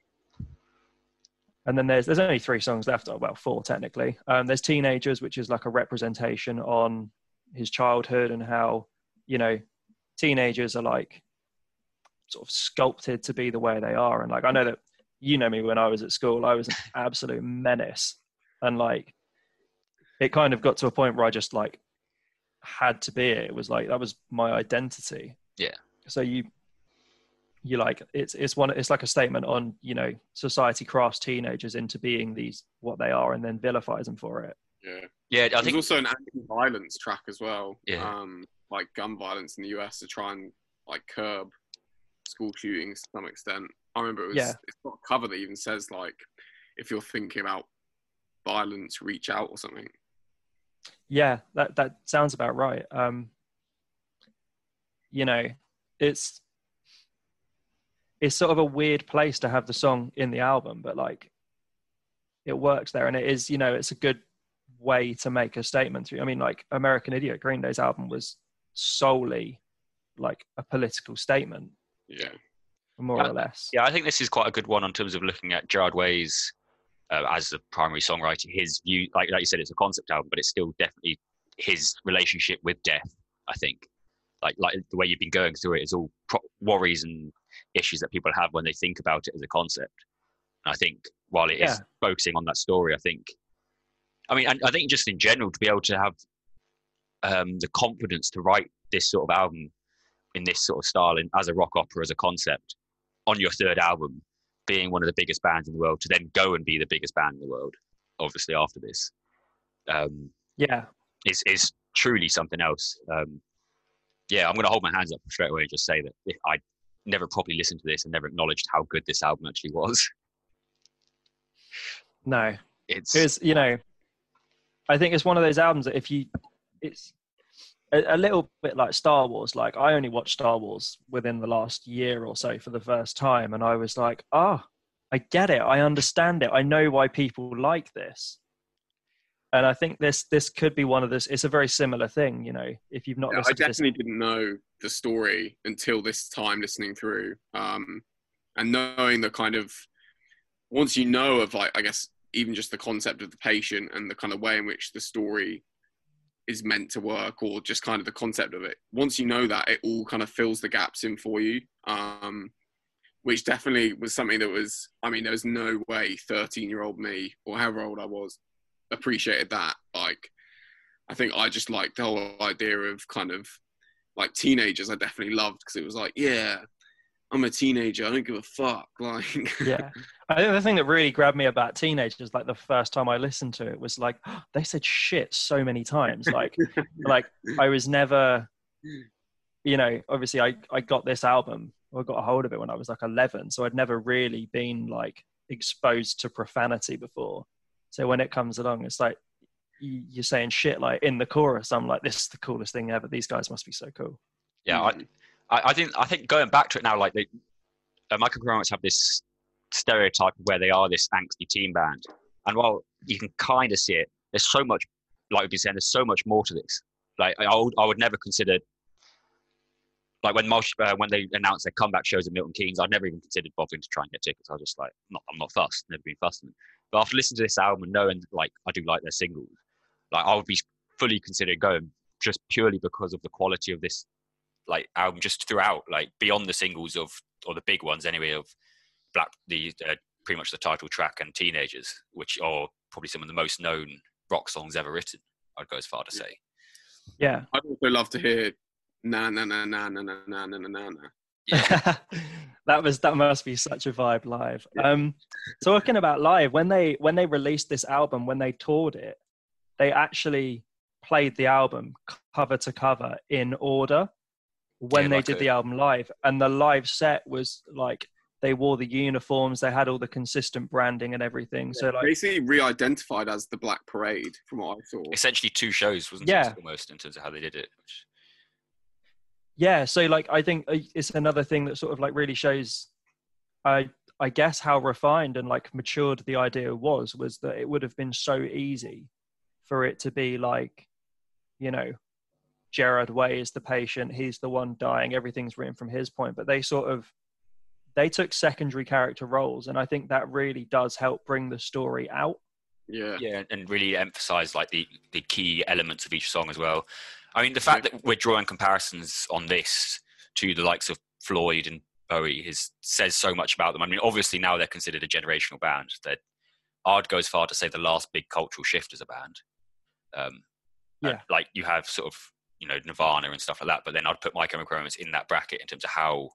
and then there's there's only three songs left. Well, four technically. Um, there's teenagers, which is like a representation on his childhood and how you know teenagers are like sort of sculpted to be the way they are. And like I know that you know me when I was at school, I was an absolute menace, and like it kind of got to a point where I just like had to be it. It was like that was my identity. Yeah. So you you like it's it's one it's like a statement on you know society crafts teenagers into being these what they are and then vilifies them for it Yeah. Yeah, I There's think also an anti-violence track as well. Yeah. Um, like gun violence in the US to try and like curb school shootings to some extent. I remember it was Yeah. it's got a cover that even says like if you're thinking about violence, reach out or something. yeah that that sounds about right um you know it's it's sort of a weird place to have the song in the album but like it works there and it is you know it's a good way to make a statement through i mean like american idiot green day's album was solely like a political statement Yeah. more or less yeah, I think this is quite a good one in terms of looking at Gerard Way's uh, as the primary songwriter. His view, like like you said, it's a concept album, but it's still definitely his relationship with death. I think, like like the way you've been going through it is all pro- worries and issues that people have when they think about it as a concept. And I think while it is Yeah. focusing on that story, I think, I mean, I, I think just in general to be able to have um, the confidence to write this sort of album in this sort of style and as a rock opera as a concept on your third album, being one of the biggest bands in the world, to then go and be the biggest band in the world, obviously after this, um, Yeah, is is truly something else. Um, yeah, I'm going to hold my hands up straight away and just say that if I never properly listened to this and never acknowledged how good this album actually was. no, It's it's you know, I think it's one of those albums that if you, it's a, a little bit like Star Wars. Like I only watched Star Wars within the last year or so for the first time, and I was like, ah, I get it. I understand it. I know why people like this. And I think this this could be one of this. It's a very similar thing, you know. If you've not Yeah, I listened to this, definitely didn't know the story until this time listening through, um, and knowing the kind of once you know of like I guess even just the concept of the patient and the kind of way in which the story is meant to work, or just kind of the concept of it. Once you know that, it all kind of fills the gaps in for you. Um, which definitely was something that was, I mean, there was no way 13 year old me or however old I was appreciated that. Like, I think I just liked the whole idea of kind of like teenagers. I definitely loved because it was like, yeah, I'm a teenager. I don't give a fuck. Like, yeah. I think the thing that really grabbed me about teenagers, like the first time I listened to it, was like they said shit so many times. Like, like I was never, you know, obviously I I got this album, or I got a hold of it when I was like 11, so I'd never really been like exposed to profanity before. So when it comes along, it's like you- you're saying shit like in the chorus. I'm like, this is the coolest thing ever. These guys must be so cool. yeah. I, I, think I think going back to it now, like they, uh, Michael Chromax have this stereotype of where they are this angsty teen band, and while you can kind of see it, there's so much, like we've been saying, there's so much more to this. Like I would, I would never consider, like when uh, when they announced their comeback shows at Milton Keynes, I'd never even considered bothering to try and get tickets. I was just like, not, I'm not fussed, never been fussed. On it. But after listening to this album and knowing like I do like their singles, like I would be fully considering going just purely because of the quality of this like album just throughout like beyond the singles of or the big ones anyway of black the uh, pretty much the title track and teenagers which are probably some of the most known rock songs ever written i'd go as far to say Yeah. I'd also love to hear na na na na na na na na na na. Na. yeah that was that must be such a vibe live. Um, talking about live, when they when they released this album, when they toured it, they actually played the album cover to cover in order when Yeah, they like did a- the album live, and the live set was like they wore the uniforms, they had all the consistent branding and everything. So like, Basically, re-identified as the Black Parade, from what I saw. essentially two shows wasn't Yeah. it almost in terms of how they did it which, yeah so like i think uh, it's another thing that sort of like really shows i i guess how refined and like matured the idea was was that it would have been so easy for it to be like you know gerard way is the patient he's the one dying everything's written from his point but they sort of they took secondary character roles and i think that really does help bring the story out Yeah. yeah and really emphasize like the the key elements of each song as well i mean the fact that we're drawing comparisons on this to the likes of floyd and bowie is says so much about them. I mean obviously now they're considered a generational band. That i'd go as far to say the last big cultural shift as a band. Um Yeah. like you have sort of you know nirvana and stuff like that but then i'd put my chemical romance in that bracket in terms of how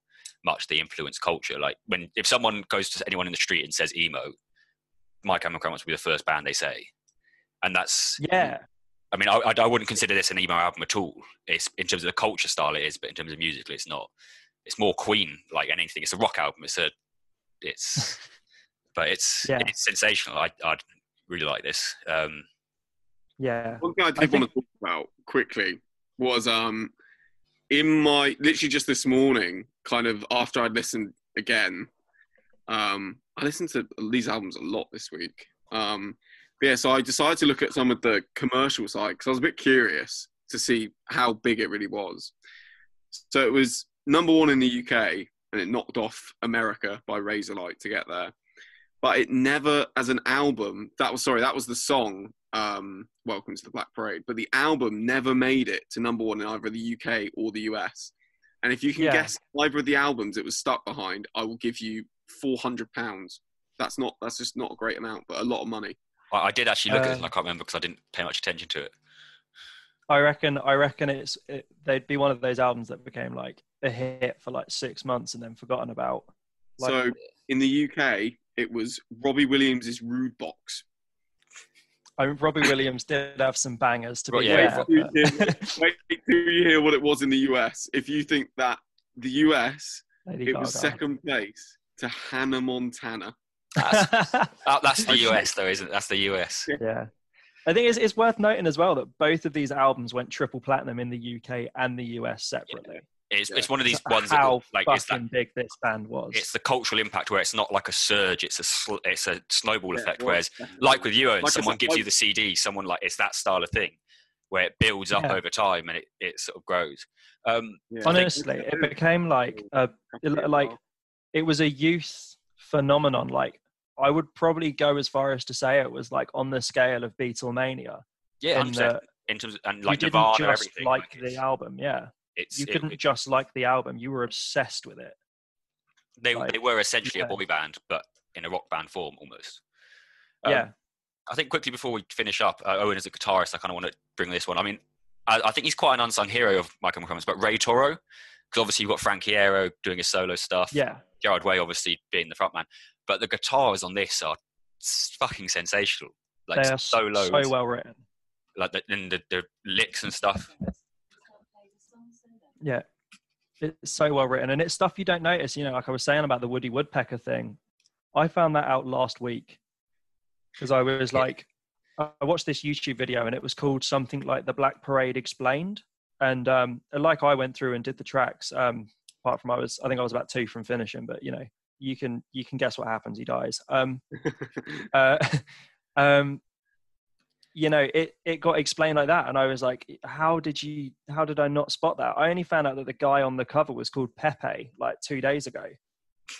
much they influence culture. Like when if someone goes to anyone in the street and says emo my chemical romance will be the first band they say. And that's yeah I mean, I, I, I wouldn't consider this an emo album at all. It's in terms of the culture style, it is, but in terms of musically, it's not. It's more Queen like anything. It's a rock album. It's a, it's, but it's Yeah. it's sensational. I I'd really like this. Um, yeah One thing I did I think- want to talk about quickly was um in my literally just this morning, kind of after I'd listened again. Um, I listened to these albums a lot this week. Um, but yeah, so I decided to look at some of the commercial side because I was a bit curious to see how big it really was. So it was number one in the UK, and it knocked off America by Razorlight to get there. but it never, as an album, that was sorry, that was the song. Um, Welcome to the Black Parade, but the album never made it to number one in either the UK or the US. And if you can Yeah. guess either of the albums it was stuck behind, I will give you four hundred pounds. That's not. That's just not a great amount, but a lot of money. I, I did actually look at it, and Uh, I can't remember because I didn't pay much attention to it. I reckon. I reckon it's it, they'd be one of those albums that became like a hit for like six months and then forgotten about. Like, so in the UK, it was Robbie Williams' Rudebox. I mean, Robbie Williams did have some bangers to be Well, yeah, fair. Wait but- Wait till you hear what it was in the US. If you think that the US, Lady it was second place to Hannah Montana. That's, that's the US though, isn't it? That's the US. yeah. I think it's, it's worth noting as well that both of these albums went triple platinum in the UK and the US separately. Yeah. It's, it's one of these So ones that how like it's that fucking big this band was. it's the cultural impact where it's not like a surge, it's a sl- it's a snowball Yeah, effect. Whereas like with you, Owen, Like someone gives you the CD, someone like it's that style of thing where it builds up Yeah. over time and it, it sort of grows. Um, Yeah. Honestly, it became like a like it was a youth phenomenon. Like I would probably go as far as to say it was like on the scale of Beatlemania. yeah, in 100%. in terms of, and you like didn't just everything. like it's, the album. Yeah, it's, you it- couldn't just like the album. You were obsessed with it. they like, they were essentially yeah. a boy band, but in a rock band form almost. Um, yeah, I think quickly before we finish up, uh, Owen is a guitarist, I kind of want to bring this one. I mean, I, I think he's quite an unsung hero of My Chemical Romance, but Ray Toro, because obviously you've got Frankie Iero doing his solo stuff, yeah. Gerard Way obviously being the frontman, but the guitars on this are fucking sensational. Like they are solos, so well written. like the, and the, the licks and stuff. Yeah, it's so well written, and it's stuff you don't notice. You know, like I was saying about the Woody Woodpecker thing. I found that out last week because I was Yeah. like, I watched this YouTube video, and it was called something like "The Black Parade Explained," and um, like I went through and did the tracks. Um, apart from I was, I think I was about two from finishing, but you know, you can you can guess what happens. He dies. Um, uh, um, you know, it it got explained like that, and I was like, how did you? How did I not spot that? I only found out that the guy on the cover was called Pepe like two days ago.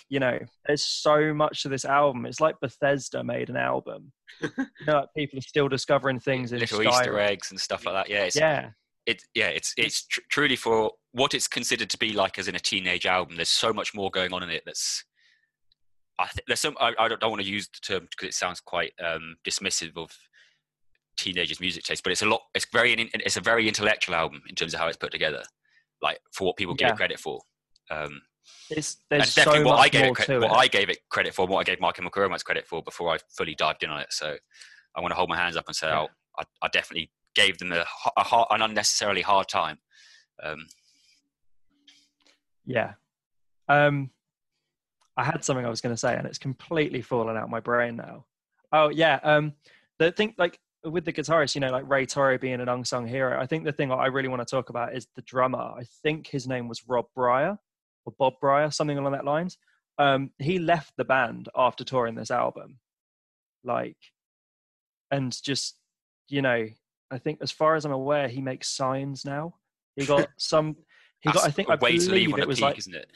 You know, there's so much to this album. It's like Bethesda made an album. you know, like people are still discovering things in Little Skyrim. Easter eggs and stuff like that. Yeah, it's, Yeah, it, yeah, it's it's tr- truly for what it's considered to be like as in a teenage album. There's so much more going on in it. That's I think there's some. I, I don't, don't want to use the term because it sounds quite um, dismissive of teenagers' music taste, but it's a lot. It's very. It's a very intellectual album in terms of how it's put together. Like for what people give Yeah. it credit for. Um, it's there's so definitely what much I gave it, cre- what it. I gave it credit for, and what I gave Chemical Romance credit for before I fully dived in on it. So I want to hold my hands up and say, Yeah. oh, I, I definitely gave them a, a hard, an unnecessarily hard time. Um, Yeah. Um, I had something I was going to say, and it's completely fallen out my brain now. Oh yeah. Um, the thing like with the guitarist, you know, like Ray Toro being an unsung hero. I think the thing I really want to talk about is the drummer. I think his name was Rob Bryar or Bob Bryar, something along that lines. Um, he left the band after touring this album, like, and just you know, I think as far as I'm aware, he makes signs now. He got some. He got. I think I way to leave on it a was peak, like isn't it?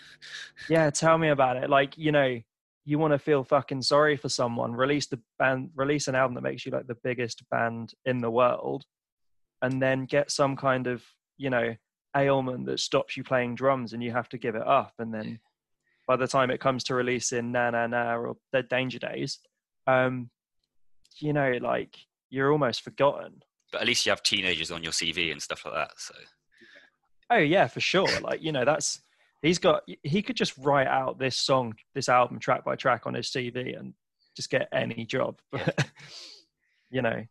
yeah, tell me about it. Like, you know, you want to feel fucking sorry for someone, release the band, release an album that makes you like the biggest band in the world, and then get some kind of, you know, ailment that stops you playing drums and you have to give it up. And then by the time it comes to releasing Na Na Na or Dead Danger Days, um, you know, like you're almost forgotten. But at least you have teenagers on your CV and stuff like that. So Oh yeah, for sure. Like you know, that's he's got. He could just write out this song, this album, track by track on his CV, and just get any job. But you know,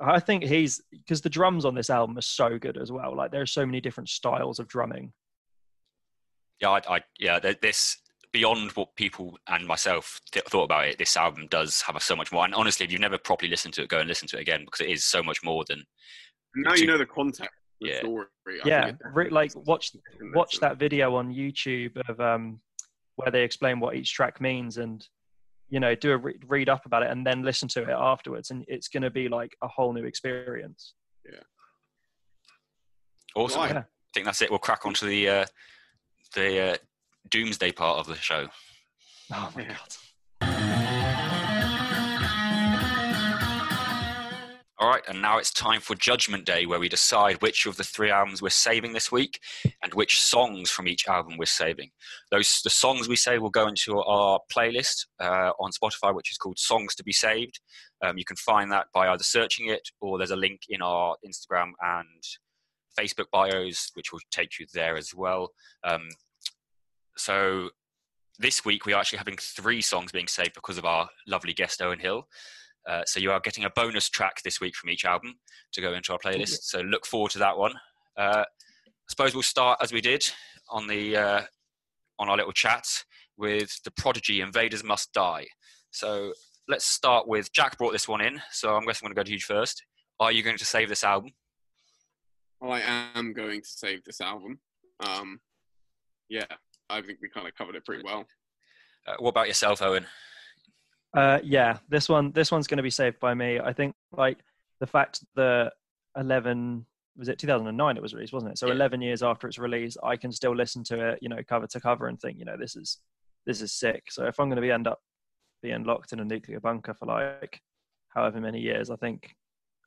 I think he's because the drums on this album are so good as well. Like there are so many different styles of drumming. yeah, I, I yeah, this beyond what people and myself th- thought about it. This album does have so much more. And honestly, if you've never properly listened to it, go and listen to it again because it is so much more than now you know the context of the Yeah. story. I yeah, re- like watch watch that video on YouTube of um where they explain what each track means and you know do a re- read up about it and then listen to it afterwards and it's going to be like a whole new experience. Yeah. Awesome. Right. I think that's it. We'll crack onto the uh, the uh, doomsday part of the show. Oh my Yeah. god. All right, and now it's time for Judgment Day, where we decide which of the three albums we're saving this week and which songs from each album we're saving. Those the songs we save will go into our playlist uh, on Spotify, which is called Songs to Be Saved. Um, you can find that by either searching it or there's a link in our Instagram and Facebook bios, which will take you there as well. Um, so this week we are actually having three songs being saved because of our lovely guest Owen Hill. Uh, so you are getting a bonus track this week from each album to go into our playlist. So look forward to that one. Uh, I suppose we'll start as we did on the uh, on our little chat with the Prodigy "Invaders Must Die." So let's start with Jack brought this one in. So I'm guessing I'm going to go to you first. Are you going to save this album? I am going to save this album. Um, yeah, I think we kind of covered it pretty well. Uh, what about yourself, Owen? Uh, yeah, this one this one's going to be saved by me. I think like the fact that 11 was it 2009 it was released wasn't it so Yeah. 11 years after its release i can still listen to it you know cover to cover and think you know this is this is sick so if i'm going to be end up being locked in a nuclear bunker for like however many years i think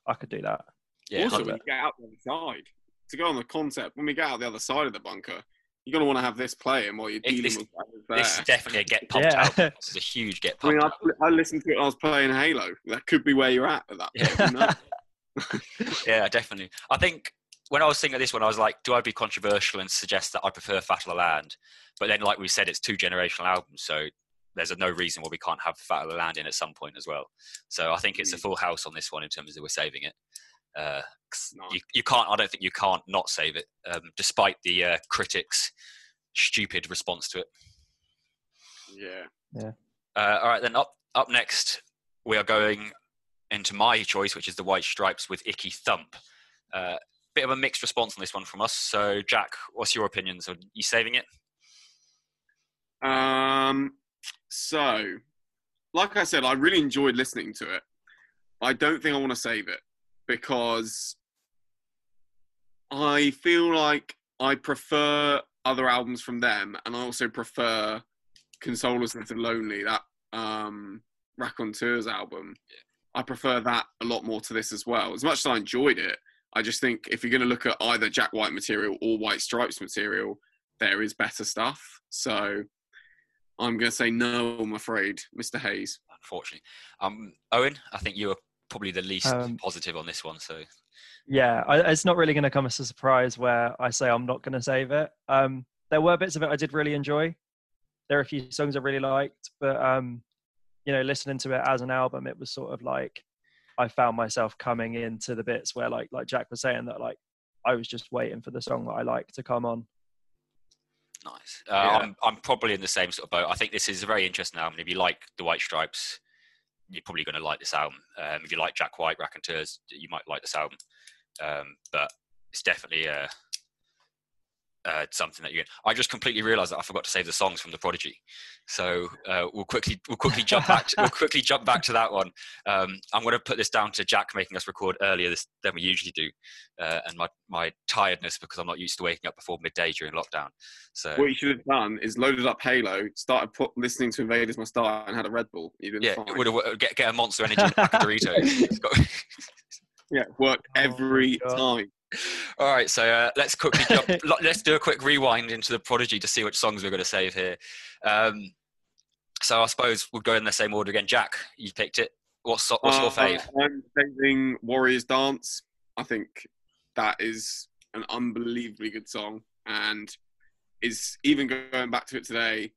i could do that Yeah, also, 100%. when you get out the other side, to go on the concept, when we get out the other side of the bunker, you're going to want to have this playing while you're dealing this- with whatever's this is definitely a get pumped Yeah. album. This is a huge get I mean, pumped. I. I listened to it I was playing Halo. That could be where you're at at that point. who yeah, definitely. I think when I was thinking of this one, I was like, do I be controversial and suggest that I prefer Fat of the Land? But then, like we said, it's two generational albums, so there's a no reason why we can't have Fat of the Land in at some point as well. So I think it's a Mm. full house on this one in terms of we're saving it. Uh, 'cause Nice. you, you can't. I don't think you can't not save it, um, despite the uh, critics' stupid response to it. yeah. Uh, all right, then up up next, we are going into my choice, which is the White Stripes with Icky Thump. Uh, bit of a mixed response on this one from us. So, Jack, what's your opinion? So, you saving it? Um, so, like I said, I really enjoyed listening to it. I don't think I want to save it because I feel like I prefer other albums from them, and I also prefer "Consolers of the Lonely," that um, Raconteurs album. I prefer that a lot more to this as well. As much as I enjoyed it, I just think if you're going to look at either Jack White material or White Stripes material, there is better stuff. So I'm going to say no, I'm afraid, Mr. Hayes. Unfortunately, um, Owen, I think you were probably the least Um, positive on this one. So, yeah I, it's not really going to come as a surprise where i say i'm not going to save it um there were bits of it i did really enjoy there are a few songs i really liked but um you know listening to it as an album it was sort of like i found myself coming into the bits where like like jack was saying that like i was just waiting for the song that i like to come on nice. Uh, Yeah. I'm, I'm probably in the same sort of boat. I think this is a very interesting album. If you like the White Stripes, you're probably going to like this album. Um, if you like Jack White, Raconteurs, you might like this album. Um, but it's definitely uh, uh, something that you. I just completely realised that I forgot to save the songs from the Prodigy, so uh, we'll quickly we'll quickly jump back. To, we'll quickly jump back to that one. Um, I'm going to put this down to Jack making us record earlier this, than we usually do, uh, and my my tiredness because I'm not used to waking up before midday during lockdown. So What you should have done is loaded up Halo, started put, listening to Invaders Must Die, and had a Red Bull. Yeah, fine. it would have get get a Monster Energy and a pack of Doritos. It's got- yeah, worked Oh every God. time. All right, so uh, let's quickly jump. let's do a quick rewind into the Prodigy to see which songs we're going to save here. Um, so I suppose we'll go in the same order again. Jack, you picked it. What's so- what's your Uh, fave? I'm saving Warriors Dance. I think that is an unbelievably good song, and is even going back to it today.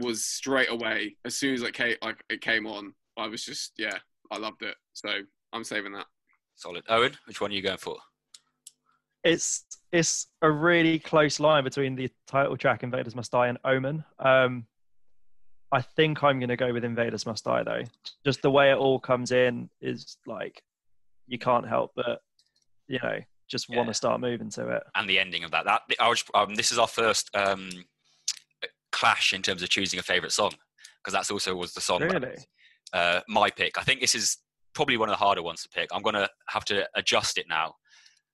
Was straight away as soon as it came, like it came on. I was just yeah, I loved it. So I'm saving that. Solid. Owen, which one are you going for? it's it's a really close line between the title track invaders must die and omen um i think i'm going to go with invaders must die though just the way it all comes in is like you can't help but you know just want to start moving to it And the ending of that. That I was, um, this is our first um, clash in terms of choosing a favorite song because that's also was the song. Really? uh, my pick. I think this is probably one of the harder ones to pick. I'm going to have to adjust it now.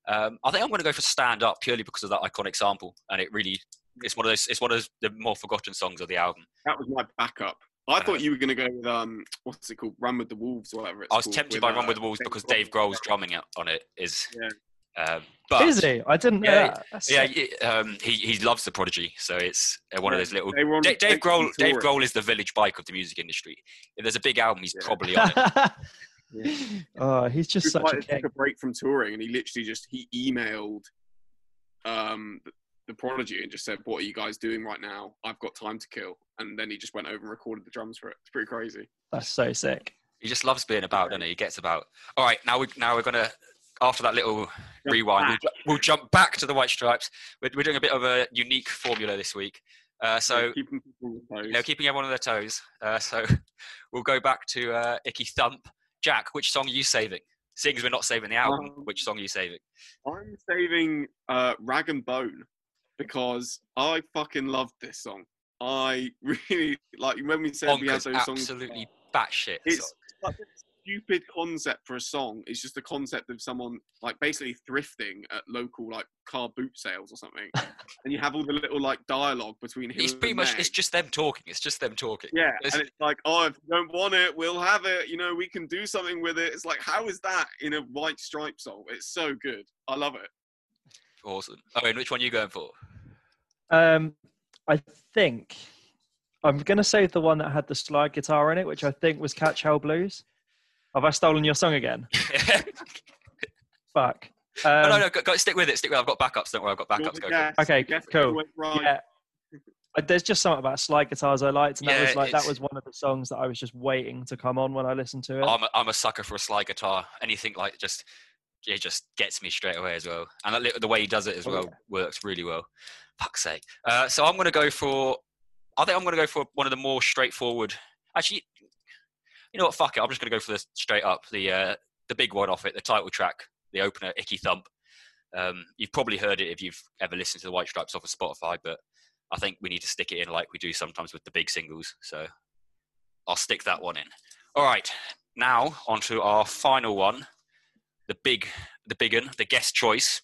Um, I think I'm going to go for "Stand Up" purely because of that iconic sample, and it really it's one of those. It's one of those, the more forgotten songs of the album. That was my backup. I Uh, thought you were going to go with um, what's it called, Run with the Wolves, or whatever. It's I was called, tempted with, by uh, Run with the Wolves because Dave Grohl's drumming it- on it is. Um, but Is he? I didn't know Yeah, that. That's yeah, um, he he loves the Prodigy, so it's uh, one of those little. On Dave, Dave Grohl. Dave. Grohl is the village bike of the music industry. If there's a big album, he's Yeah. probably on it. oh, he's just He such like, a took a break from touring, and he literally just he emailed um the, the Prodigy and just said, "What are you guys doing right now? I've got time to kill." And then he just went over and recorded the drums for it. It's pretty crazy. That's so sick. He just loves being about, doesn't he? He gets about. All right, now we now we're gonna after that little rewind, we'll, we'll jump back to the White Stripes. We're, we're doing a bit of a unique formula this week. Uh, so keeping people on their toes. you know, keeping everyone on their toes. Uh, so we'll go back to uh, Icky Thump. Jack, which song are you saving? Seeing as we're not saving the album, Um, which song are you saving? I'm saving uh, Rag and Bone because I fucking loved this song. I really like when we said we had Bonkers, those songs. absolutely batshit. It's song. Such a stupid concept for a song. It's just the concept of someone like basically thrifting at local like car boot sales or something, and you have all the little like dialogue between him. It's and pretty much Meg. it's just them talking. It's just them talking. Yeah, It's- and it's like, oh, if you don't want it, we'll have it. You know, we can do something with it. It's like, how is that in a White Stripe song? It's so good. I love it. Awesome. And which one are you going for? Um, I think I'm gonna save the one that had the slide guitar in it, which I think was Catch Hell Blues. Have I stolen your song again? Fuck. no, Um, no, no, go, go, stick with it. Stick with it. I've got backups. Don't worry, I've got backups. Go. for Okay, yes, cool. Yeah. Uh, There's just something about slide guitars I liked, and that Yeah, was like that was one of the songs that I was just waiting to come on when I listened to it. I'm a, I'm a sucker for a slide guitar. Anything like just it just gets me straight away as well. And that the way he does it as Oh, well yeah. works really well. Fuck's sake. Uh, so I'm going to go for. I think I'm going to go for one of the more straightforward. Actually, you know what? Fuck it. I'm just going to go for this straight up. The uh, the big one off it, the title track, the opener, Icky Thump. Um, you've probably heard it if you've ever listened to the White Stripes off of Spotify, but I think we need to stick it in like we do sometimes with the big singles. So I'll stick that one in. All right, now on to our final one, the big, the big one, the guest choice,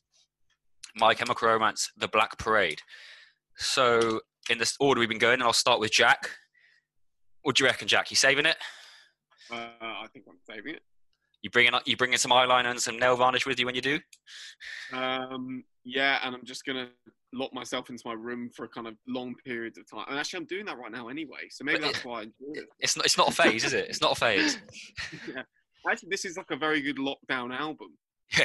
My Chemical Romance, The Black Parade. So in this order we've been going, and I'll start with Jack. What do you reckon, Jack? You saving it? Uh, I think I'm saving it. You bringing you bringing some eyeliner and some nail varnish with you when you do? Um, yeah, and I'm just gonna lock myself into my room for a kind of long periods of time. And actually, I'm doing that right now anyway, so maybe But it- that's why I enjoy it. It's not. It's not a phase, is it? It's not a phase. yeah. Actually, this is like a very good lockdown album. Yeah.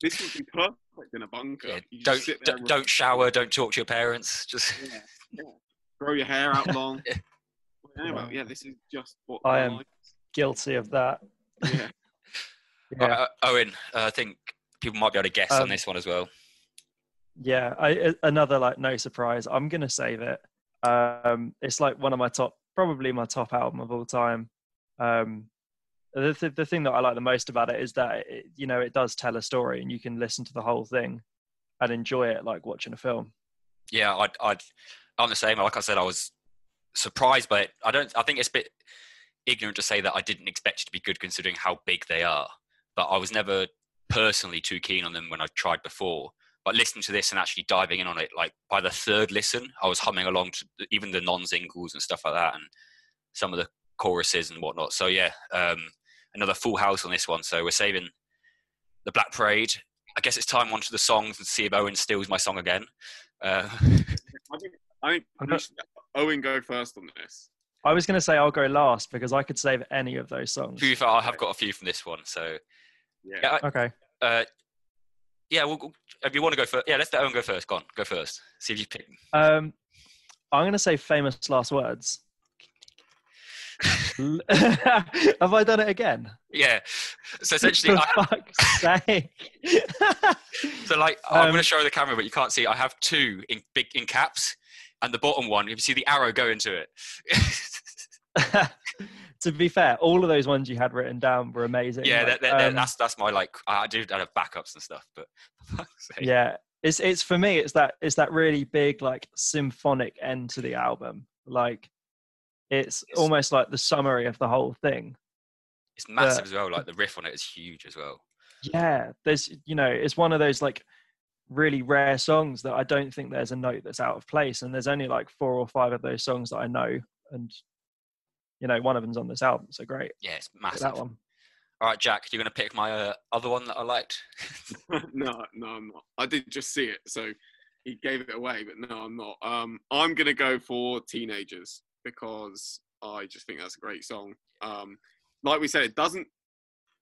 This would be perfect in a bunker. Yeah, don't, don't shower. Don't talk to your parents. Just Yeah, yeah. Grow your hair out long. Yeah. Anyway, yeah, this is just what I I am- like. Guilty of that. Yeah. Yeah. Uh, Owen. Uh, I think people might be able to guess on Um, this one as well. Yeah, I, a- another like no surprise. I'm gonna save it. Um, it's like one of my top, probably my top album of all time. Um, the th- the thing that I like the most about it is that it, you know it does tell a story, and you can listen to the whole thing and enjoy it like watching a film. Yeah, I'd, I'd, I'm the same. Like I said, I was surprised by it. I don't. I think it's a bit ignorant to say that I didn't expect it to be good, considering how big they are. But I was never personally too keen on them when I tried before. But listening to this and actually diving in on it, like by the third listen, I was humming along to even the non-singles and stuff like that, and some of the choruses and whatnot. So yeah, um, another full house on this one. So we're saving the Black Parade. I guess it's time on to the songs and see if Owen steals my song again. Uh, I think, I think I'm we not- should- Owen go first on this. I was gonna say I'll go last because I could save any of those songs. to be fair, I have got a few from this one. So Yeah. yeah, I- Okay. uh, yeah. Well, we'll- if you want to go first, yeah, let's let Owen go first. Go on, go first. See if you pick. Um, I'm gonna say famous last words. Have I done it again? Yeah. So essentially, For I, fuck's sake. so like I'm Um, going to show the camera, but you can't see. I have two in big in caps, and the bottom one, if you see the arrow go into it. to be fair, all of those ones you had written down were amazing. yeah, like, that, that- um, that's that's my like. I do have backups and stuff, but for fuck's sake. yeah. It's it's for me. It's that it's that really big like symphonic end to the album. Like it's It's- almost like the summary of the whole thing. it's massive as well. Like the riff on it is huge as well. Yeah, there's you know it's one of those like really rare songs that I don't think there's a note that's out of place, and there's only like four or five of those songs that I know, and you know, one of them's on this album, so great. Yeah, it's massive. That one. All right, Jack, are you're going to pick my uh, other one that I liked. no, no, I'm not. I did just see it, so he gave it away, but no, I'm not. Um, I'm gonna go for Teenagers because I just think that's a great song. Um, like we said, it doesn't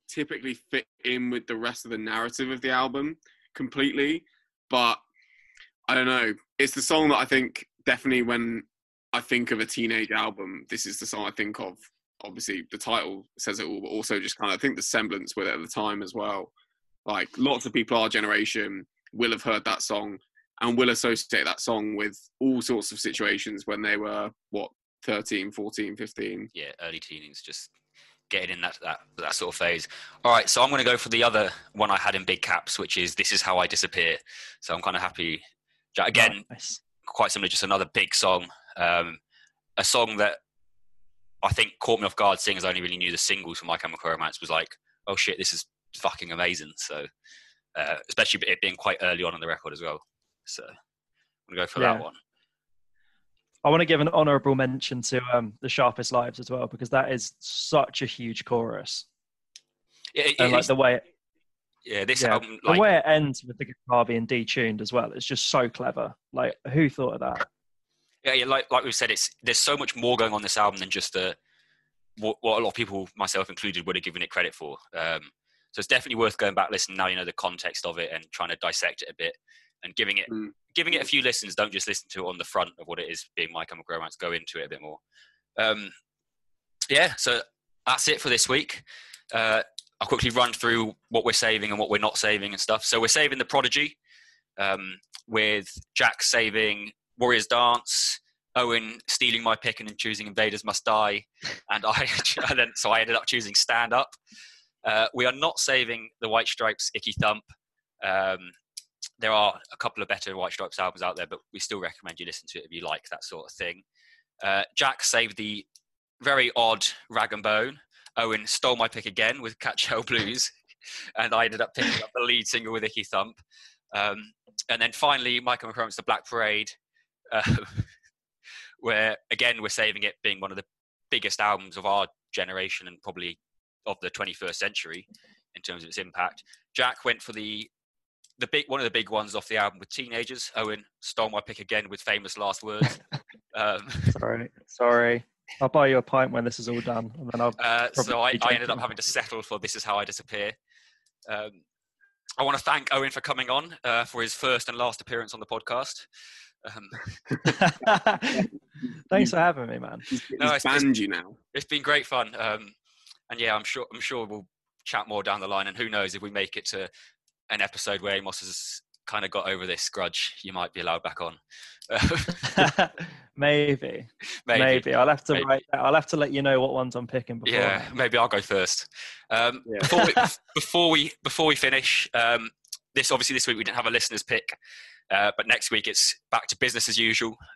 typically fit in with the rest of the narrative of the album completely, but I don't know. It's the song that I think definitely when I think of a teenage album, this is the song I think of. Obviously, the title says it all, but also just kind of I think the semblance with it at the time as well. Like lots of people our generation will have heard that song and will associate that song with all sorts of situations when they were what 13 14 15 Yeah, early teens, just getting in that, that, that sort of phase. All right, so I'm going to go for the other one I had in big caps, which is This Is How I Disappear. So I'm kind of happy. Again, Nice. quite similar, just another big song. Um, a song that I think caught me off guard, seeing as I only really knew the singles from My Chemical Romance, was like, oh shit, this is fucking amazing. So, uh, especially it being quite early on in the record as well. So, I'm going to go for that one. I want to give an honourable mention to um, the Sharpest Lives as well because that is such a huge chorus, Yeah, it- and like the way yeah this yeah, album, the way it ends with the guitar being detuned as well. It's just so clever. Like, who thought of that? yeah, yeah, like like we said, it's there's so much more going on this album than just the what, what a lot of people, myself included, would have given it credit for. Um, so it's definitely worth going back listening now. You know the context of it and trying to dissect it a bit and giving it Mm. giving it a few listens. Don't just listen to it on the front of what it is being My Chemical Romance. Go into it a bit more. Um, yeah, so that's it for this week. Uh, I'll quickly run through what we're saving and what we're not saving and stuff. So we're saving the Prodigy, um, with Jack saving Warriors Dance, Owen stealing my pick and then choosing Invaders Must Die, and I and then so I ended up choosing Stand Up. Uh, we are not saving the White Stripes Icky Thump. Um, there are a couple of better White Stripes albums out there, but we still recommend you listen to it if you like that sort of thing. Uh, Jack saved the very odd Rag and Bone. Owen stole my pick again with Catch Hell Blues, and I ended up picking up the lead single with Icky Thump. Um, and then finally, Michael McCrone's The Black Parade, uh, where again we're saving it being one of the biggest albums of our generation and probably of the 21st century in terms of its impact. Jack went for the the big one of the big ones off the album with Teenagers. Owen stole my pick again with Famous Last Words. um, Sorry, sorry. I'll buy you a pint when this is all done, and then I'll. Uh, so I, I ended up having to settle for This Is How I Disappear. Um, I want to thank Owen for coming on uh, for his first and last appearance on the podcast. Um, Thanks for having me, man. he's, No, he's it's- it's- banned you now it's been great fun, um, and yeah, I'm sure I'm sure we'll chat more down the line. And who knows if we make it to an episode where Amos has kind of got over this grudge, you might be allowed back on. maybe, maybe. maybe, I'll have to Maybe. write. I'll have to let you know what ones I'm picking before. Yeah, maybe I'll go first. Um, Yeah. before, we, before we before we finish, um, this obviously this week we didn't have a listeners pick, uh, but next week it's back to business as usual.